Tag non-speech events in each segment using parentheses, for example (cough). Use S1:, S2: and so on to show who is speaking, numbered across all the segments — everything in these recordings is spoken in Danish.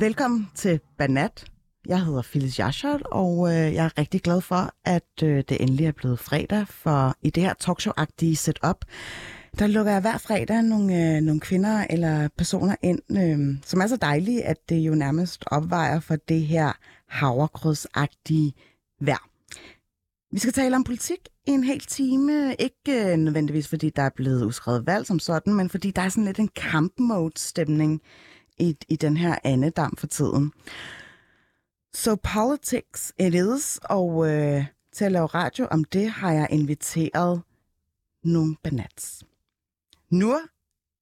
S1: Velkommen til Banat. Jeg hedder Phyllis Jaschert, og øh, jeg er rigtig glad for, at øh, det endelig er blevet fredag, for i det her talkshow-agtige setup, der lukker jeg hver fredag nogle, øh, nogle kvinder eller personer ind, øh, som er så dejlige, at det jo nærmest opvejer for det her havregrødsagtige vejr. Vi skal tale om politik i en hel time. Ikke øh, nødvendigvis, fordi der er blevet udskrevet valg som sådan, men fordi der er sådan lidt en kampmode-stemning i, i den her andedam for tiden. So politics it is, og øh, til at lave radio om det har jeg inviteret nogle banats. Nur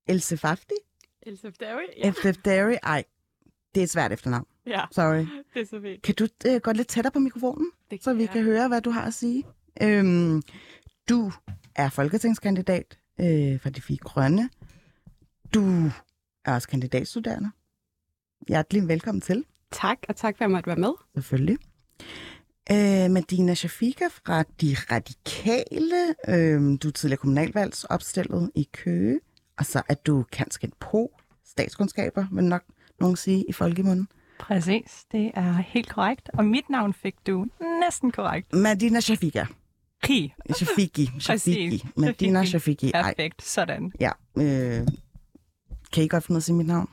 S1: El Sefafdi?
S2: El Sefdawi?
S1: Ja. El Sefdawi? Ej, det er et svært efternavn.
S2: Ja,
S1: Sorry. (laughs)
S2: det er så fint.
S1: Kan du øh, gå lidt tættere på mikrofonen,
S2: Det
S1: så vi
S2: jeg.
S1: kan høre, hvad du har at sige? Øhm, du er folketingskandidat øh, for de fire grønne. Du er også kandidatstuderende. Hjertelig velkommen til,
S2: Tak, og tak for, at jeg måtte være med.
S1: selvfølgelig. Øh, Medina Shafika fra De Radikale. Øh, du er tidligere kommunalvalgsopstillet i Køge. Og så er du kanskent på statskundskaber, vil nok nogen sige i folkemunden.
S3: Præcis, det er helt korrekt. Og mit navn fik du næsten korrekt.
S1: Madina Shafika.
S3: Ri.
S1: Shafiki. (laughs) Shafiki. Madina (laughs) Shafiki. Ej,
S3: Perfekt, sådan.
S1: ja. Øh, kan I godt finde ud af at sige mit navn?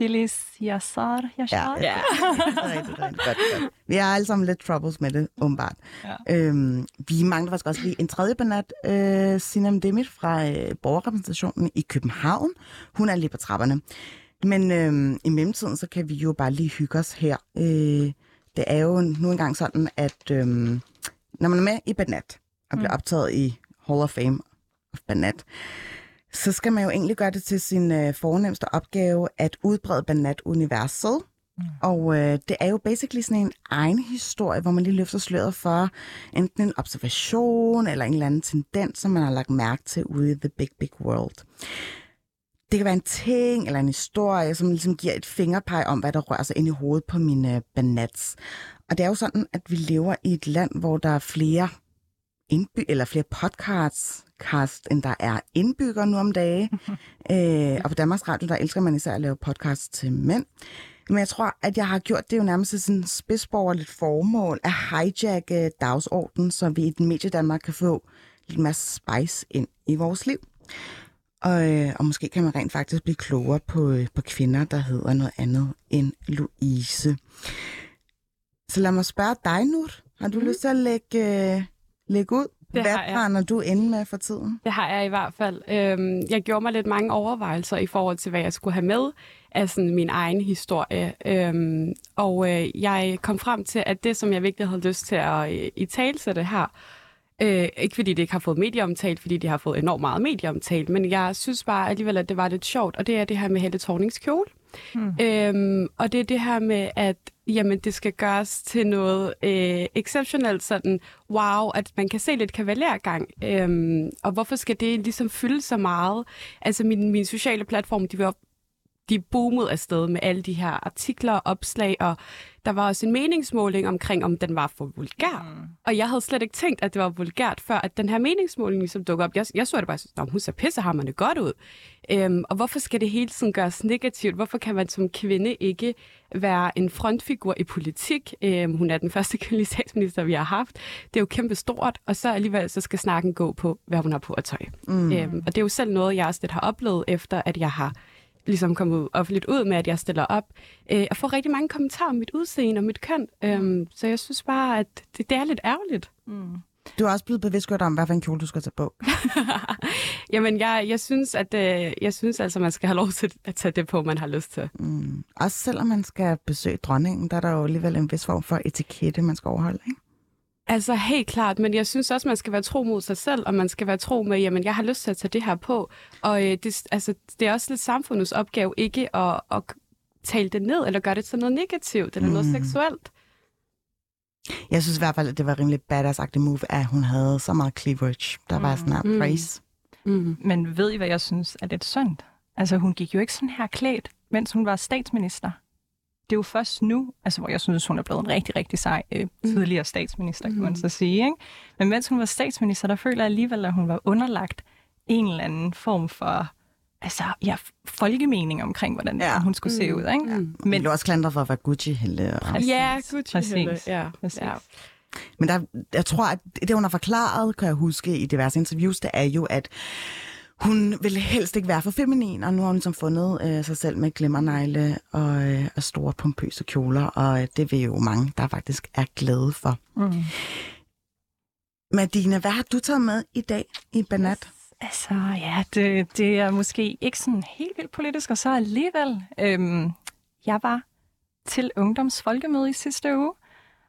S3: Phyllis Yassar Yashar.
S1: Ja. rigtig, rigtig godt, godt. Vi har alle sammen lidt troubles med det, åbenbart.
S3: Ja.
S1: Øhm, vi mangler faktisk også lige en tredje banat, øh, Sinem Demit fra øh, borgerrepræsentationen i København. Hun er lige på trapperne. Men øh, i mellemtiden, så kan vi jo bare lige hygge os her. Øh, det er jo nu engang sådan, at øh, når man er med i Banat og bliver
S3: Mm.
S1: optaget i Hall of Fame of Banat, så skal man jo egentlig gøre det til sin øh, fornemmeste opgave at udbrede Banat-universet. Mm. Og øh, det er jo basically sådan en egen historie, hvor man lige løfter sløret for enten en observation eller en eller anden tendens, som man har lagt mærke til ude i the big, big world. Det kan være en ting eller en historie, som ligesom giver et fingerpeg om, hvad der rører sig ind i hovedet på mine banats. Og det er jo sådan, at vi lever i et land, hvor der er flere indby eller flere podcasts, cast, end der er indbyggere nu om dage. (laughs) øh, og på Danmarks Radio, der elsker man især at lave podcasts til mænd. Men jeg tror, at jeg har gjort det jo nærmest sådan spidsborgerligt formål at hijacke dagsordenen, så vi i den medie Danmark kan få lidt mere spice ind i vores liv. Og, øh, og måske kan man rent faktisk blive klogere på, øh, på kvinder, der hedder noget andet end Louise. Så lad mig spørge dig, Nur. Har du mm. lyst til at lægge, øh, lægge ud?
S2: Det
S1: Hvad brænder du inde med for tiden?
S2: Det har jeg i hvert fald. Øhm, jeg gjorde mig lidt mange overvejelser i forhold til, hvad jeg skulle have med af sådan min egen historie. Øhm, og øh, jeg kom frem til, at det, som jeg virkelig havde lyst til at øh, i talsætte her, øh, ikke fordi det ikke har fået medieomtalt, fordi det har fået enormt meget medieomtalt, men jeg synes bare alligevel, at det var lidt sjovt, og det er det her med Helle Thornings kjole.
S3: Hmm.
S2: Øhm, og det er det her med, at jamen, det skal gøres til noget øh, exceptionelt sådan, wow, at man kan se lidt kavalergang. Øhm, og hvorfor skal det ligesom fylde så meget? Altså, min, min sociale platform, de var de boomede afsted med alle de her artikler og opslag, og der var også en meningsmåling omkring, om den var for vulgær.
S3: Mm.
S2: Og jeg havde slet ikke tænkt, at det var vulgært, før at den her meningsmåling ligesom dukkede op. Jeg, jeg så det bare sådan, hun ser pissehammerende godt ud. Øhm, og hvorfor skal det hele tiden gøres negativt? Hvorfor kan man som kvinde ikke være en frontfigur i politik? Øhm, hun er den første (laughs) kvindelige statsminister, vi har haft. Det er jo kæmpe stort, og så alligevel så skal snakken gå på, hvad hun har på at tøj.
S1: Mm.
S2: Øhm, og det er jo selv noget, jeg også lidt har oplevet, efter at jeg har ligesom kommet offentligt ud med, at jeg stiller op. Øh, jeg får rigtig mange kommentarer om mit udseende og mit køn, øhm, så jeg synes bare, at det, det er lidt ærgerligt.
S3: Mm.
S1: Du er også blevet bevidstgjort om, hvad for en kjole du skal tage på. (laughs)
S2: Jamen, jeg, jeg, synes, at, øh, jeg synes altså, man skal have lov til at tage det på, man har lyst til.
S1: Mm. Også selvom man skal besøge dronningen, der er der jo alligevel en vis form for etikette, man skal overholde, ikke?
S2: Altså helt klart, men jeg synes også, man skal være tro mod sig selv, og man skal være tro med, jamen jeg har lyst til at tage det her på. Og øh, det, altså, det er også lidt samfundets opgave ikke at, at tale det ned, eller gøre det til noget negativt, eller mm. noget
S1: Mm.
S2: seksuelt.
S1: Jeg synes i hvert fald, at det var rimelig badass move, at hun havde så meget cleavage. Der var
S3: Mm.
S1: sådan her
S2: Mm.
S1: praise.
S2: Mm.
S3: Men ved I, hvad jeg synes er lidt synd? Altså, hun gik jo ikke sådan her klædt, mens hun var statsminister. Det er jo først nu, altså hvor jeg synes, hun er blevet en rigtig, rigtig sej øh, tidligere statsminister, kan man
S2: Mm.
S3: så sige. Ikke? Men mens hun var statsminister, der føler jeg alligevel, at hun var underlagt en eller anden form for altså, ja, folkemening omkring, hvordan
S1: Ja.
S3: ja. hun skulle se ud. Ikke?
S2: Mm.
S1: Men det blev også klandret for at være Gucci-helte. Og...
S3: Præcis.
S2: Ja, Gucci
S3: Præcis.
S2: Helle. Ja,
S3: Præcis.
S2: ja.
S1: Men der, jeg tror, at det, hun har forklaret, kan jeg huske i diverse interviews, det er jo, at hun ville helst ikke være for feminin, og nu har hun ligesom fundet øh, sig selv med glimmernegle og, øh, og store pompøse kjoler, og øh, det vil jo mange, der faktisk er glade for.
S3: Mm.
S1: Madina, hvad har du taget med i dag i Banat?
S3: Altså, ja, det, det er måske ikke sådan helt vildt politisk, og så alligevel. Øhm, jeg var til ungdomsfolkemøde i sidste uge,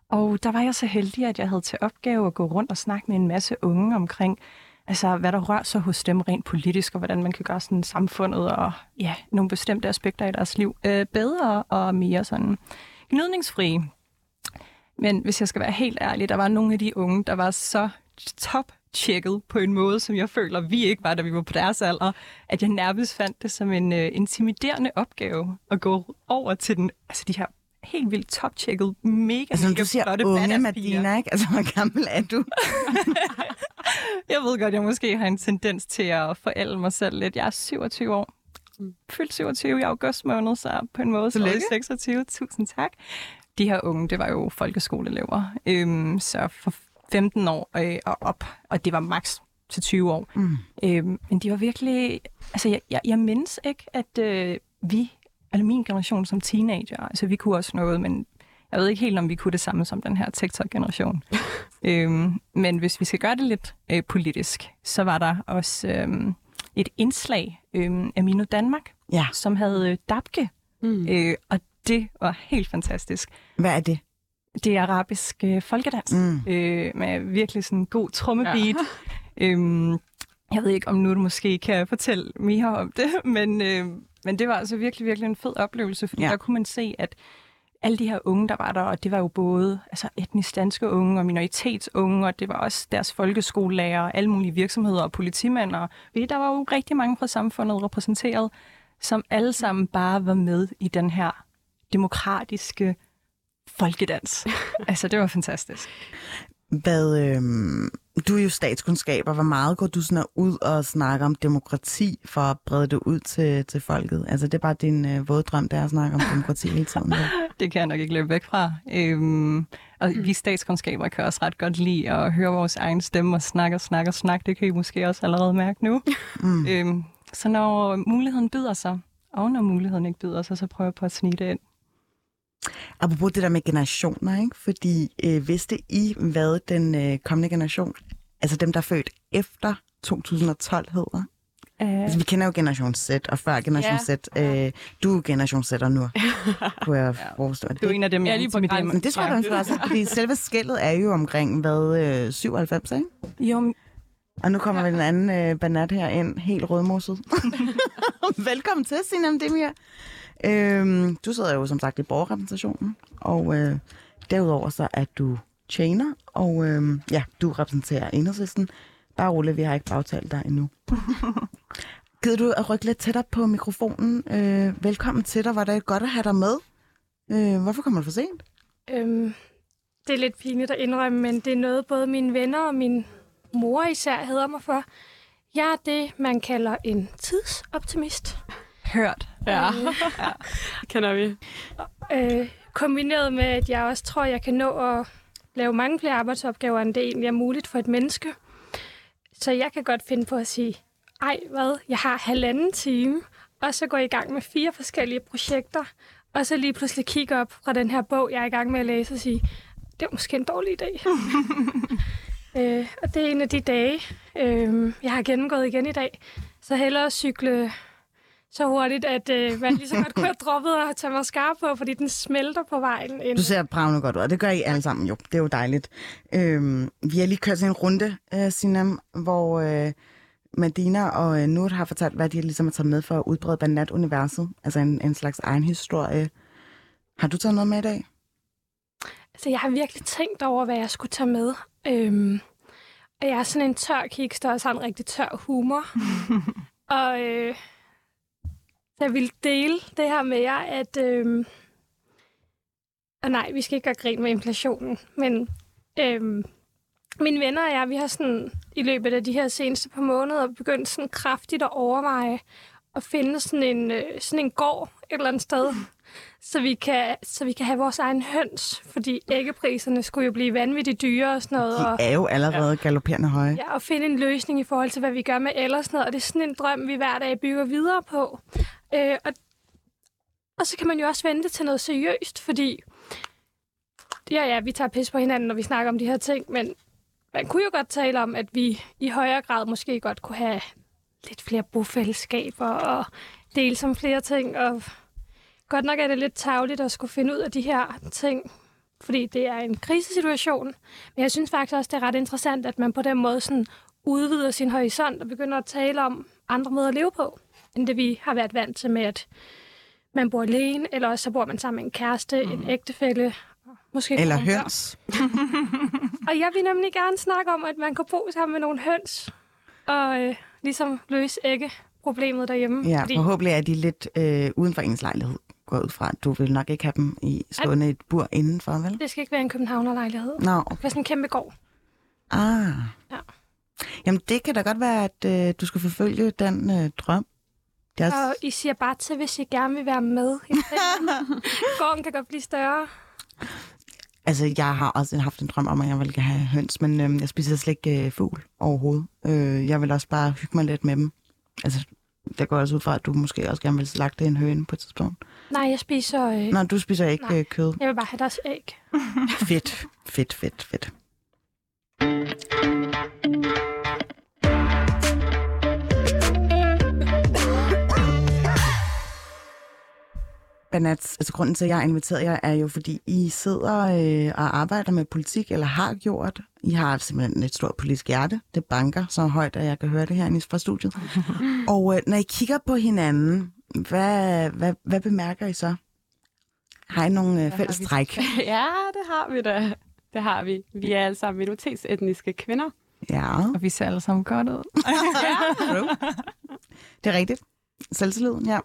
S3: og der var jeg så heldig, at jeg havde til opgave at gå rundt og snakke med en masse unge omkring, altså, hvad der rører sig hos dem rent politisk, og hvordan man kan gøre sådan samfundet og ja, nogle bestemte aspekter i deres liv øh, bedre og mere sådan gnidningsfrie. Men hvis jeg skal være helt ærlig, der var nogle af de unge, der var så top tjekket på en måde, som jeg føler, vi ikke var, da vi var på deres alder, at jeg nærmest fandt det som en øh, intimiderende opgave at gå over til den, altså de her helt vildt top-tjekket, mega,
S1: Altså,
S3: mega
S1: du siger
S3: flotte
S1: unge. Madina, ikke? Altså, hvor gammel er du? (laughs)
S3: Jeg ved godt, jeg måske har en tendens til at forælde mig selv lidt. Jeg er 27 år. Fyldt 27 i august måned, så på en måde så er jeg
S1: Tillykke.
S3: 26. Tusind tak. De her unge, det var jo folkeskoleelever. Øhm, så for 15 år øh, og op, og det var maks til 20 år.
S1: Mm.
S3: Øhm, men de var virkelig... Altså, jeg, jeg, jeg mindes ikke, at øh, vi, altså min generation som teenager, altså vi kunne også noget, men jeg ved ikke helt, om vi kunne det samme som den her TikTok-generation. (laughs) øhm, men hvis vi skal gøre det lidt øh, politisk, så var der også øhm, et indslag øhm, af Mino Danmark,
S1: Ja,
S3: som havde øh, Dabke,
S2: Mm.
S3: øh, og det var helt fantastisk.
S1: hvad er det?
S3: Det er arabisk øh, folkedans
S1: Mm.
S3: øh, med virkelig sådan en god trommebeat. Ja. (laughs) (laughs) øhm, jeg ved ikke, om nu du måske kan fortælle mere om det, men, øh, men det var altså virkelig, virkelig en fed oplevelse, fordi
S1: Ja.
S3: der kunne man se, at alle de her unge, der var der, og det var jo både altså etnisk danske unge og minoritetsunge, og det var også deres folkeskolelærer, og alle mulige virksomheder og politimænd, og ved, der var jo rigtig mange fra samfundet repræsenteret, som alle sammen bare var med i den her demokratiske folkedans. (laughs) altså, det var fantastisk.
S1: Hvad, øhm, du er jo statskundskaber. Hvor meget går du sådan ud og snakker om demokrati for at brede det ud til, til folket? Altså, det er bare din øh, våde drøm, det er at snakke om demokrati hele tiden. vel? (laughs)
S3: Det kan jeg nok ikke løbe væk fra. Øhm, og vi statskundskaber kan også ret godt lide at høre vores egen stemme og snakke og snakke og snakke. Det kan I måske også allerede mærke nu.
S1: Mm.
S3: øhm, så når muligheden byder sig, og når muligheden ikke byder sig, så prøver jeg på at snige det ind.
S1: Apropos det der med generationer, ikke? fordi øh, vidste I, hvad den øh, kommende generation, altså dem, der er født efter 2012 hedder?
S3: Øh,
S1: Altså, vi kender jo Generation Z, og før Generation
S2: Ja.
S1: Z. Øh, du er Generation Z'er nu, (laughs) kunne jeg forestå.
S3: du er en af dem,
S2: Ja,
S3: jeg
S2: lige på grænsen.
S1: Men det tror jeg, ja. også, er, fordi selve skældet er jo omkring, hvad, øh, 97, ikke?
S3: Jo, men
S1: Og nu kommer ja. en anden øh, banat her ind, helt rødmosset. (laughs) Velkommen til, Signe Demir. Øhm, du sidder jo som sagt i borgerrepræsentationen, og øh, derudover så er du tjener, og øh, ja, du repræsenterer enhedslisten. Bare rolig, vi har ikke bagtalt dig endnu. (laughs) Gider du at rykke lidt tættere på mikrofonen? Øh, velkommen til dig, var det godt at have dig med. Øh, hvorfor kommer du for sent?
S4: Øhm, det er lidt pinligt at indrømme, men det er noget, både mine venner og min mor især hedder mig for. Jeg er det, man kalder en tidsoptimist.
S3: Hørt.
S2: Ja, kender vi.
S4: Øh, kombineret med, at jeg også tror, jeg kan nå at lave mange flere arbejdsopgaver, end det egentlig er muligt for et menneske. Så jeg kan godt finde på at sige, ej hvad, jeg har halvanden time, og så går jeg i gang med fire forskellige projekter, og så lige pludselig kigge op fra den her bog, jeg er i gang med at læse, og sige, det er måske en dårlig idé. (laughs) øh, og det er en af de dage, øh, jeg har gennemgået igen i dag. Så hellere cykle så hurtigt, at øh, man lige så godt kunne have droppet at tage mascara på, fordi den smelter på vejen. Ind.
S1: Du ser bravende godt ud, og det gør I alle sammen jo. Det er jo dejligt. Øhm, vi har lige kørt sådan en runde, øh, Sinam, hvor øh, Madina og øh, Nurt har fortalt, hvad de ligesom har taget med for at udbrede Banat-universet. Altså en, en slags egen historie. Har du taget noget med i dag?
S4: Altså, jeg har virkelig tænkt over, hvad jeg skulle tage med. Øhm, og jeg er sådan en tør kiks, der også har en rigtig tør humor. (laughs) og øh, jeg ville dele det her med jer, at... Øh, og nej, vi skal ikke gøre grin med inflationen, men øh, mine venner og jeg, vi har sådan i løbet af de her seneste par måneder begyndt sådan kraftigt at overveje, at finde sådan en, øh, sådan en gård et eller andet sted, så vi, kan, så vi kan have vores egen høns, fordi æggepriserne skulle jo blive vanvittigt dyre og sådan noget. Og,
S1: De er jo allerede ja. galopperende høje.
S4: ja, og finde en løsning i forhold til, hvad vi gør med el og sådan noget. Og det er sådan en drøm, vi hver dag bygger videre på. Øh, og, og så kan man jo også vente til noget seriøst, fordi ja, ja, vi tager pis på hinanden, når vi snakker om de her ting, men man kunne jo godt tale om, at vi i højere grad måske godt kunne have lidt flere bofællesskaber og dele som flere ting. Og godt nok er det lidt tavligt at skulle finde ud af de her ting, fordi det er en krisesituation. Men jeg synes faktisk også, det er ret interessant, at man på den måde sådan udvider sin horisont og begynder at tale om andre måder at leve på, end det vi har været vant til med, at man bor alene, eller også så bor man sammen med en kæreste, mm. en ægtefælle, måske
S1: Eller høns.
S4: Og jeg vil nemlig gerne snakke om, at man kan bo sammen med nogle høns, og øh, ligesom løse æggeproblemet derhjemme.
S1: Ja,
S4: fordi,
S1: forhåbentlig er de lidt øh, uden for ens lejlighed går ud fra. Du vil nok ikke have dem i stående i et bur indenfor, vel?
S4: det skal ikke være en københavnerlejlighed. Det
S1: Nå,
S4: skal være sådan en kæmpe gård.
S1: ah.
S4: Ja.
S1: Jamen, det kan da godt være, at øh, du skal forfølge den øh, drøm. Det er
S4: Og I siger bare til, hvis I gerne vil være med. i (laughs) det. Gården kan godt blive større.
S1: altså, jeg har også haft en drøm om, at jeg ville have høns, men øh, jeg spiser slet ikke øh, fugl overhovedet. Øh, jeg vil også bare hygge mig lidt med dem. Altså, det går også ud fra, at du måske også gerne vil slagte en høne på et tidspunkt.
S4: Nej, jeg spiser... Øh,
S1: Nå, du spiser ikke
S4: Nej.
S1: øh, kød.
S4: jeg vil bare have deres æg. (laughs)
S1: Fedt, fedt, fedt, fedt. Banat, altså grunden til, at jeg har inviteret jer, er jo, fordi I sidder øh, og arbejder med politik, eller har gjort. I har simpelthen et stort politisk hjerte. Det banker så højt, at jeg kan høre det her fra studiet. (laughs) og øh, når I kigger på hinanden, hvad, hvad, hvad bemærker I så? Har I nogle øh, fælles træk? (laughs)
S2: ja, det har vi da. Det har vi. Vi er alle sammen minoritetsetniske kvinder.
S1: Ja.
S3: Og vi ser alle sammen godt ud. (laughs)
S1: True. Det er rigtigt. Selvtilliden, ja.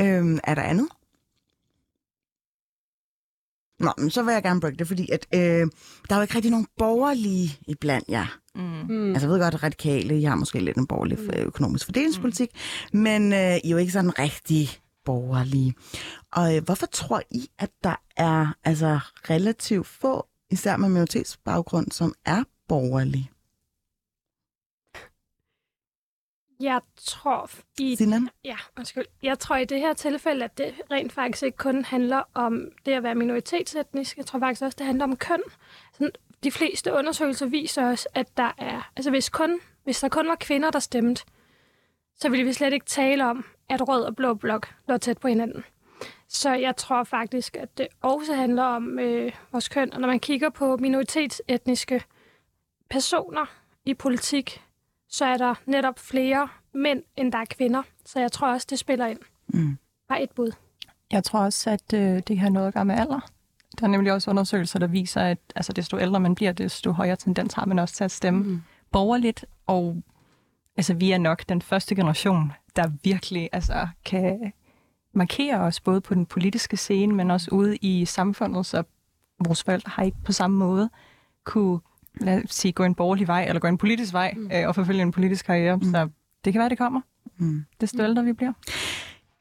S1: Øhm, er der andet? Nå, men så vil jeg gerne break det, fordi at, øh, der er jo ikke rigtig nogen borgerlige iblandt jer.
S3: Mm.
S2: Mm.
S1: Altså, jeg ved godt, at radikale, I har måske lidt en borgerlig mm. økonomisk fordelingspolitik, mm. men øh, I er jo ikke sådan rigtig borgerlige. Og øh, hvorfor tror I, at der er altså relativt få, især med minoritetsbaggrund, som er borgerlige?
S4: Jeg tror i
S1: Sinan?
S4: Ja, undskyld. Jeg tror i det her tilfælde, at det rent faktisk ikke kun handler om det at være minoritetsetnisk. Jeg tror faktisk også, det handler om køn. Sådan, de fleste undersøgelser viser os, at der er... Altså hvis, kun, hvis der kun var kvinder, der stemte, så ville vi slet ikke tale om, at rød og blå blok lå tæt på hinanden. Så jeg tror faktisk, at det også handler om øh, vores køn. Og når man kigger på minoritetsetniske personer i politik, så er der netop flere mænd, end der er kvinder. Så jeg tror også, det spiller ind.
S1: Mm.
S4: Bare et bud.
S3: Jeg tror også, at øh, det har noget at gøre med alder. Der er nemlig også undersøgelser, der viser, at altså, desto ældre man bliver, desto højere tendens har man også til at stemme mm. borgerligt. Og altså, vi er nok den første generation, der virkelig altså, kan markere os både på den politiske scene, men også ude i samfundet, så vores forældre har ikke på samme måde kunne lad os sige, gå en borgerlig vej, eller gå en politisk vej, mm. øh, og forfølge en politisk karriere. Mm. Så det kan være, det kommer.
S1: Mm.
S3: Desto ældre vi bliver.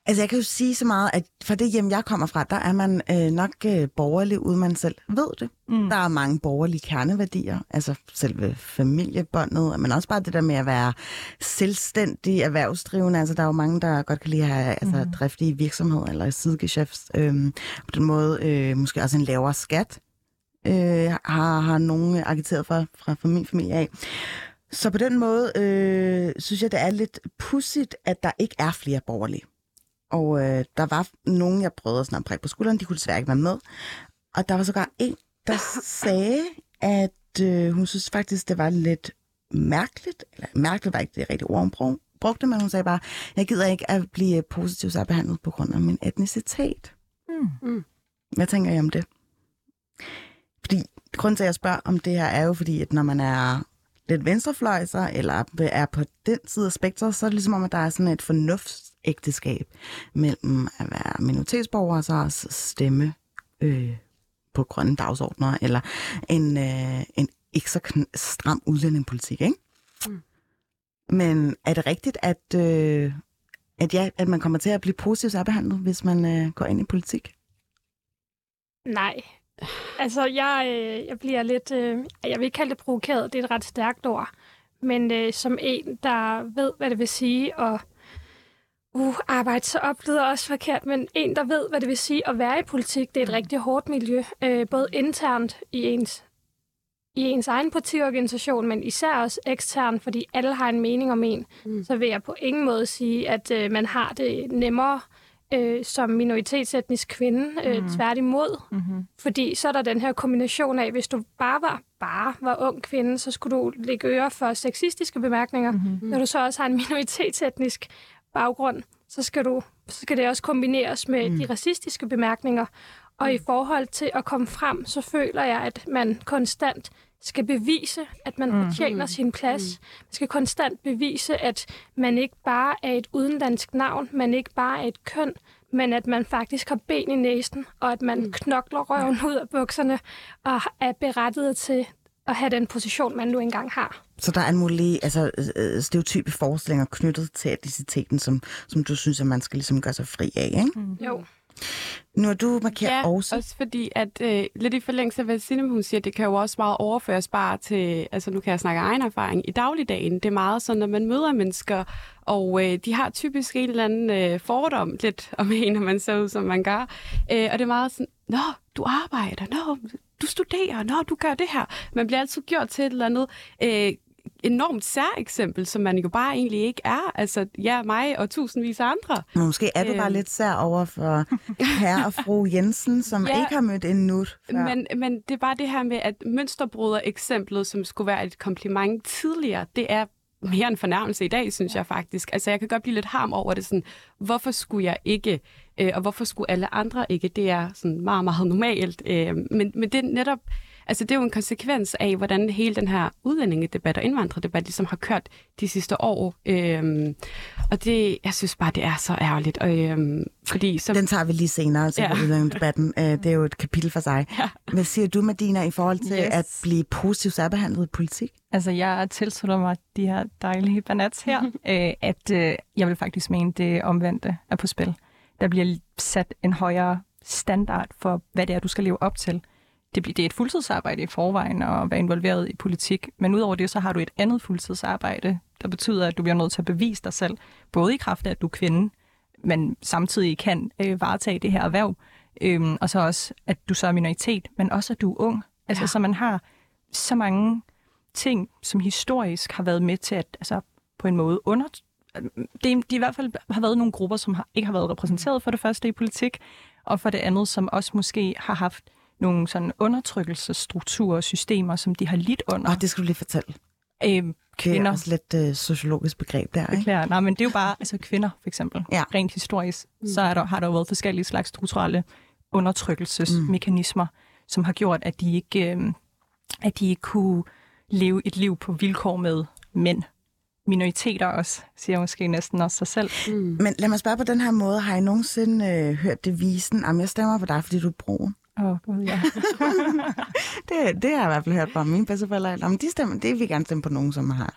S1: Altså, jeg kan jo sige så meget, at for det hjem, jeg kommer fra, der er man øh, nok øh, borgerlig, uden man selv ved det.
S3: Mm.
S1: Der er mange borgerlige kerneværdier, altså selve familiebåndet, men også bare det der med at være selvstændig erhvervsdrivende. Altså, der er jo mange, der godt kan lide at have altså,
S3: Mhm.
S1: driftige virksomhed eller sidegeschæft. Øhm, på den måde øh, måske også en lavere skat, øh, har, har nogen agiteret for fra, fra min familie af. Så på den måde øh, synes jeg, det er lidt pudsigt, at der ikke er flere borgerlige. Og øh, der var nogen, jeg prøvede at snakke på skulderen, de kunne desværre ikke være med. Og der var sågar en, der sagde, at øh, hun synes faktisk, det var lidt mærkeligt, eller mærkeligt var ikke det rigtige ord, hun brug, brugte, men hun sagde bare, jeg gider ikke at blive positivt særbehandlet på grund af min etnicitet.
S3: Mm.
S1: Hvad tænker I om det? Fordi grunden til, at jeg spørger om det her, er jo fordi, at når man er lidt venstrefløjser, eller er på den side af spektret, så er det ligesom om, at der er sådan et fornuftsægteskab mellem at være minoritetsborger og så også stemme øh, på grønne dagsordner, eller en, øh, en ikke så stram udlændingepolitik, ikke?
S2: Mm.
S1: Men er det rigtigt, at, øh, at, ja, at man kommer til at blive positivt særbehandlet, hvis man øh, går ind i politik?
S4: Nej. Altså, jeg, øh, jeg bliver lidt... Øh, jeg vil ikke kalde det provokeret, det er et ret stærkt ord. Men øh, som en, der ved, hvad det vil sige at uh, arbejde så op, lyder også forkert, men en, der ved, hvad det vil sige at være i politik, det er et rigtig hårdt miljø, øh, både internt i ens i ens egen partiorganisation, men især også eksternt, fordi alle har en mening om en, mm. så vil jeg på ingen måde sige, at øh, man har det nemmere øh, som minoritetsetnisk kvinde, øh, mm. tværtimod. Mm-hmm. Fordi så er der den her kombination af, hvis du bare var, bare var ung kvinde, så skulle du lægge øre for sexistiske bemærkninger. Mm-hmm. Når du så også har en (laughs) minoritetsetnisk baggrund, så skal, du, så skal det også kombineres med mm. de racistiske bemærkninger. Og mm. i forhold til at komme frem, så føler jeg, at man konstant skal bevise, at man mm. fortjener sin plads. Mm. Man skal konstant bevise, at man ikke bare er et udenlandsk navn, man ikke bare er et køn, men at man faktisk har ben i næsen, og at man mm. knokler røven ud af bukserne, og er berettiget til at have den position, man nu engang har.
S1: Så der er en mulig altså, øh, stereotype forestillinger knyttet til etniciteten, som, som du synes, at man skal ligesom gøre sig fri af, ikke?
S4: Mm. Jo.
S1: Nu er du markeret
S2: ja,
S1: også.
S2: også fordi, at øh, lidt i forlængelse af, hvad Signe hun siger, det kan jo også meget overføres bare til, altså nu kan jeg snakke egen erfaring, i dagligdagen. Det er meget sådan, når man møder mennesker, og øh, de har typisk en eller anden øh, fordom lidt (laughs) om en, når man ser ud, som man gør. Øh, og det er meget sådan, nå, du arbejder, nå, du studerer, nå, du gør det her. Man bliver altid gjort til et eller andet øh, enormt særeksempel, som man jo bare egentlig ikke er. Altså, ja, mig og tusindvis af andre.
S1: Måske er du bare øhm. lidt sær over for herre og fru Jensen, som (laughs) ja, ikke har mødt en nut
S2: før. Men, men det er bare det her med, at mønsterbryder-eksemplet, som skulle være et kompliment tidligere, det er mere en fornærmelse i dag, synes jeg faktisk. Altså, jeg kan godt blive lidt harm over det, sådan, hvorfor skulle jeg ikke, øh, og hvorfor skulle alle andre ikke? Det er sådan meget, meget normalt. Øh, men, men det er netop, Altså, det er jo en konsekvens af, hvordan hele den her udlændingedebat og indvandrerdebat ligesom har kørt de sidste år. Øhm, og det, jeg synes bare, det er så ærgerligt. Og, øhm, fordi så...
S1: Den tager vi lige senere til ja. udlændingedebatten. Øh, det er jo et kapitel for sig. Ja. Hvad siger du, Medina, i forhold til yes. at blive positivt særbehandlet i politik?
S3: Altså, jeg tilslutter mig de her dejlige banats her, (laughs) øh, at øh, jeg vil faktisk mene, det omvendte er på spil. Der bliver sat en højere standard for, hvad det er, du skal leve op til det, det er et fuldtidsarbejde i forvejen at være involveret i politik, men udover det, så har du et andet fuldtidsarbejde, der betyder, at du bliver nødt til at bevise dig selv, både i kraft af, at du er kvinde, men samtidig kan øh, varetage det her erhverv, øhm, og så også, at du så er minoritet, men også, at du er ung. Altså, ja. så man har så mange ting, som historisk har været med til at altså, på en måde under... Det, de i hvert fald har været nogle grupper, som har, ikke har været repræsenteret for det første i politik, og for det andet, som også måske har haft nogle sådan undertrykkelsesstrukturer og systemer, som de har lidt under.
S1: Og det skal du lige fortælle.
S3: Øhm,
S1: kvinder. Det er også lidt uh, sociologisk begreb der, ikke?
S3: Nej, men det er jo bare altså kvinder, for eksempel. Ja. Rent historisk, mm. så er der, har der jo været forskellige slags strukturelle undertrykkelsesmekanismer, mm. som har gjort, at de ikke, øh, at de ikke kunne leve et liv på vilkår med mænd. Minoriteter også, siger måske næsten også sig selv.
S1: Mm. Men lad mig spørge på den her måde. Har I nogensinde øh, hørt det visen, at jeg stemmer på dig, fordi du er brun?
S3: Åh, oh, God, ja. (laughs)
S1: det, det har jeg i hvert fald hørt fra mine bedsteforældre. Jamen, de stemmer, det vil gerne stemme på nogen, som har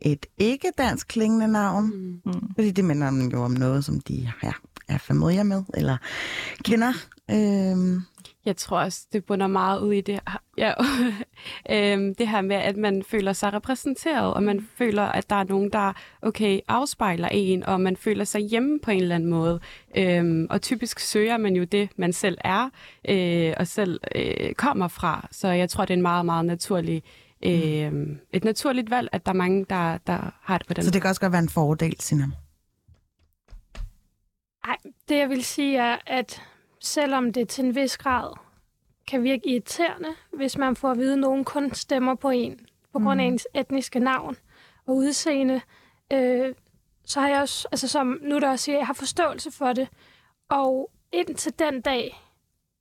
S1: et ikke-dansk klingende navn. Mm. Fordi det minder jo om noget, som de ja, er familie med, eller kender. Øhm,
S2: jeg tror også, det bunder meget ud i det, ja, (laughs) øhm, det her med, at man føler sig repræsenteret, og man føler, at der er nogen, der okay, afspejler en, og man føler sig hjemme på en eller anden måde. Øhm, og typisk søger man jo det, man selv er, øh, og selv øh, kommer fra. Så jeg tror, det er en meget, meget naturlig øh, et naturligt valg, at der er mange, der, der har det på den
S1: Så det kan også godt være en fordel, Sina?
S4: Nej, det jeg vil sige er, at selvom det til en vis grad kan virke irriterende, hvis man får at vide, at nogen kun stemmer på en på grund af mm. ens etniske navn og udseende, øh, så har jeg også, altså som nu der også siger, jeg har forståelse for det. Og indtil den dag,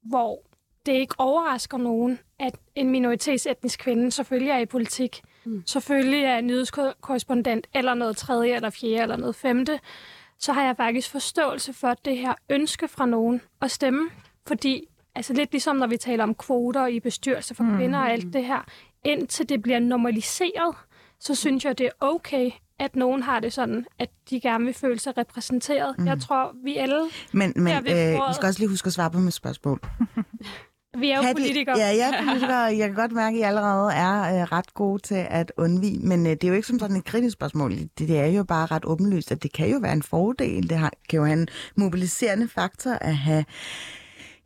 S4: hvor det ikke overrasker nogen, at en minoritetsetnisk kvinde selvfølgelig er i politik, mm. selvfølgelig er nyhedskorrespondent, eller noget tredje, eller fjerde, eller noget femte, så har jeg faktisk forståelse for det her ønske fra nogen at stemme. Fordi, altså lidt ligesom når vi taler om kvoter i bestyrelse for mm. kvinder og alt det her, indtil det bliver normaliseret, så synes jeg, det er okay, at nogen har det sådan, at de gerne vil føle sig repræsenteret. Mm. Jeg tror, vi alle...
S1: Men, men øh,
S4: bordet.
S1: I skal også lige huske at svare på mit spørgsmål. (laughs)
S4: Vi er jo
S1: Kan de-
S4: politikere.
S1: Ja, jeg er politikere. Jeg kan godt mærke, at I allerede er øh, ret gode til at undvige, men øh, det er jo ikke som sådan et kritisk spørgsmål. Det, det er jo bare ret åbenlyst, at det kan jo være en fordel. Det har, kan jo have en mobiliserende faktor at have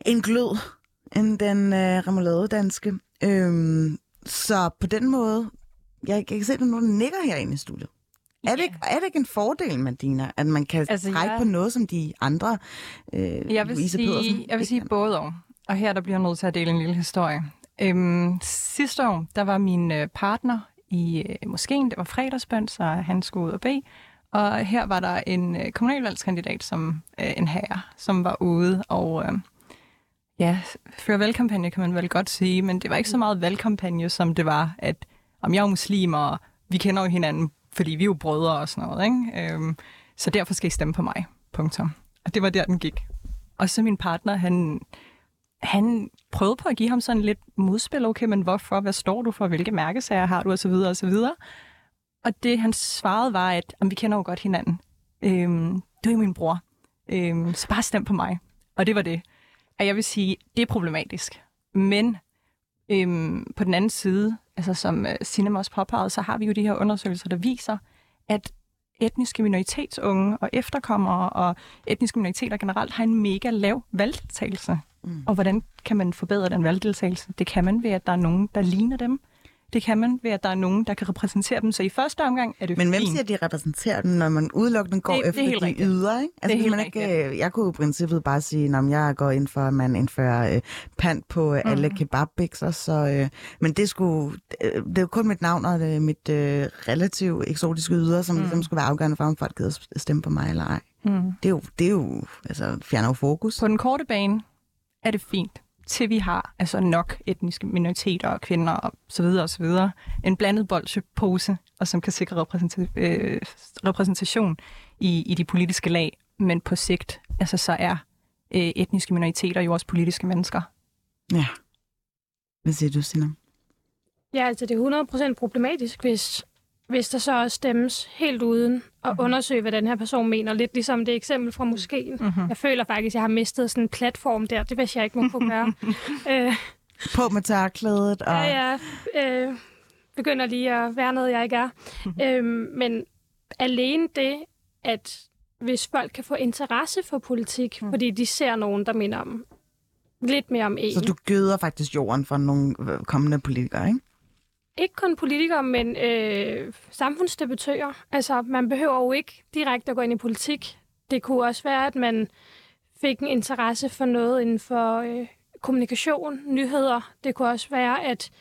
S1: en glød end den øh, remouladedanske. Øhm, så på den måde, jeg, jeg kan se, at der er nogen, der nikker herinde i studiet. Er, det, ikke- er det ikke en fordel, Madina, at man kan
S3: Altså,
S1: trække
S3: jeg-
S1: på noget, som de andre, øh,
S3: Jeg vil
S1: Louise
S3: sige,
S1: Pedersen,
S3: jeg vil sige både og. Og her der bliver jeg nødt til at dele en lille historie. Øhm, sidste år, der var min øh, partner i øh, moskeen. Det var fredagsbøn, så han skulle ud og bede. Og her var der en øh, kommunalvalgskandidat, som øh, en herre, som var ude og øh, ja, føre valgkampagne, kan man vel godt sige. Men det var ikke så meget valgkampagne, som det var, at om jeg er muslim, og vi kender jo hinanden, fordi vi er jo brødre og sådan noget. Ikke? Øhm, så derfor skal I stemme på mig. Punktum. Og det var der, den gik. Og så min partner, han, han prøvede på at give ham sådan lidt modspil. Okay, men hvorfor? Hvad står du for? Hvilke mærkesager har du? Og så videre, og så videre. Og det, han svarede, var, at vi kender jo godt hinanden. Øhm, du er jo min bror. Øhm, så bare stem på mig. Og det var det. Og jeg vil sige, det er problematisk. Men øhm, på den anden side, altså som øh, Cinema også påpegede, så har vi jo de her undersøgelser, der viser, at etniske minoritetsunge og efterkommere og etniske minoriteter generelt har en mega lav valgdeltagelse. Mm. Og hvordan kan man forbedre den valgdeltagelse? Det kan man ved, at der er nogen, der ligner dem. Det kan man ved, at der er nogen, der kan repræsentere dem. Så i første omgang er det
S1: Men hvem siger, at de repræsenterer den, når man udelukkende går
S3: Det- det er
S1: efter de
S3: rigtigt.
S1: yder? Ikke? Altså,
S3: Det er helt
S1: man ikke, øh, jeg kunne i princippet bare sige, at jeg går ind for, at man indfører øh, pant på øh, alle
S3: Mhm.
S1: kebabbikser. Så, øh, men det, skulle, øh, det er jo kun mit navn og det, mit øh, relativt eksotiske yder, som mm. ligesom skulle være afgørende for, om folk gider stemme på mig eller ej.
S3: Mm.
S1: Det er jo, det er jo altså, fjerner jo fokus.
S3: På den korte bane er det fint, til vi har altså nok etniske minoriteter og kvinder og så videre og så videre. En blandet bolsjepose, og som kan sikre øh, repræsentation i, i de politiske lag. Men på sigt, altså så er øh, etniske minoriteter jo også politiske mennesker.
S1: Ja. Hvad siger du, Sina?
S4: Ja, altså det er 100% problematisk, hvis, hvis der så også stemmes helt uden at
S3: Mhm.
S4: undersøge, hvad den her person mener. Lidt ligesom det eksempel fra moskeen.
S3: Mm-hmm.
S4: Jeg føler faktisk, at jeg har mistet sådan en platform der. Det vidste jeg ikke må kunne gøre. (laughs) øh,
S1: På med tørklædet. Og...
S4: ja, jeg øh, begynder lige at være noget, jeg ikke er. øhm, men alene det, at hvis folk kan få interesse for politik,
S3: Mm.
S4: fordi de ser nogen, der minder om lidt mere om en.
S1: Så du gøder faktisk jorden for nogle øh, kommende politikere, ikke?
S4: Ikke kun politikere, men øh, samfundsdebattører. Altså, man behøver jo ikke direkte at gå ind i politik. Det kunne også være, at man fik en interesse for noget inden for øh, kommunikation, nyheder. Det kunne også være, at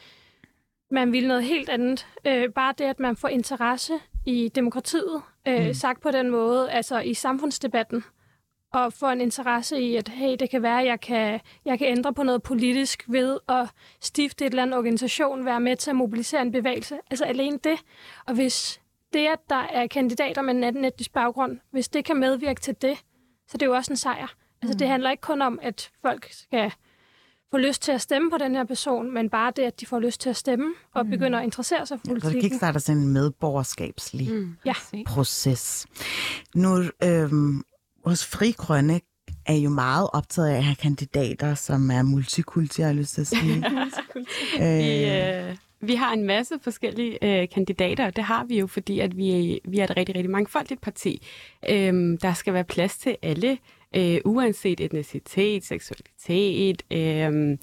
S4: man ville noget helt andet. Øh, bare det, at man får interesse i demokratiet, øh, mm. sagt på den måde, altså i samfundsdebatten, og får en interesse i, at hey, det kan være, at jeg kan, jeg kan ændre på noget politisk ved at stifte et eller andet organisation, være med til at mobilisere en bevægelse. Altså alene det. Og hvis det, at der er kandidater med en anden etnisk baggrund, hvis det kan medvirke til det, så det er jo også en sejr. Altså
S1: Mm.
S4: det handler ikke kun om, at folk skal få lyst til at stemme på den her person, men bare det, at de får lyst til at stemme og
S1: Mm.
S4: begynder at interessere sig for
S1: Så det
S4: politikken.
S1: kickstarter sådan en medborgerskabslig
S2: Mm.
S4: Ja.
S1: proces. Nu, øhm, hos Fri Grønne er jo meget optaget af at have kandidater, som er multikulti, har jeg lyst til at sige. (laughs)
S2: Vi,
S1: øh,
S2: øh, vi har en masse forskellige øh, kandidater, og det har vi jo, fordi at vi, vi er et rigtig, rigtig mangfoldigt parti. Øhm, der skal være plads til alle, øh, uanset etnicitet, seksualitet, øh,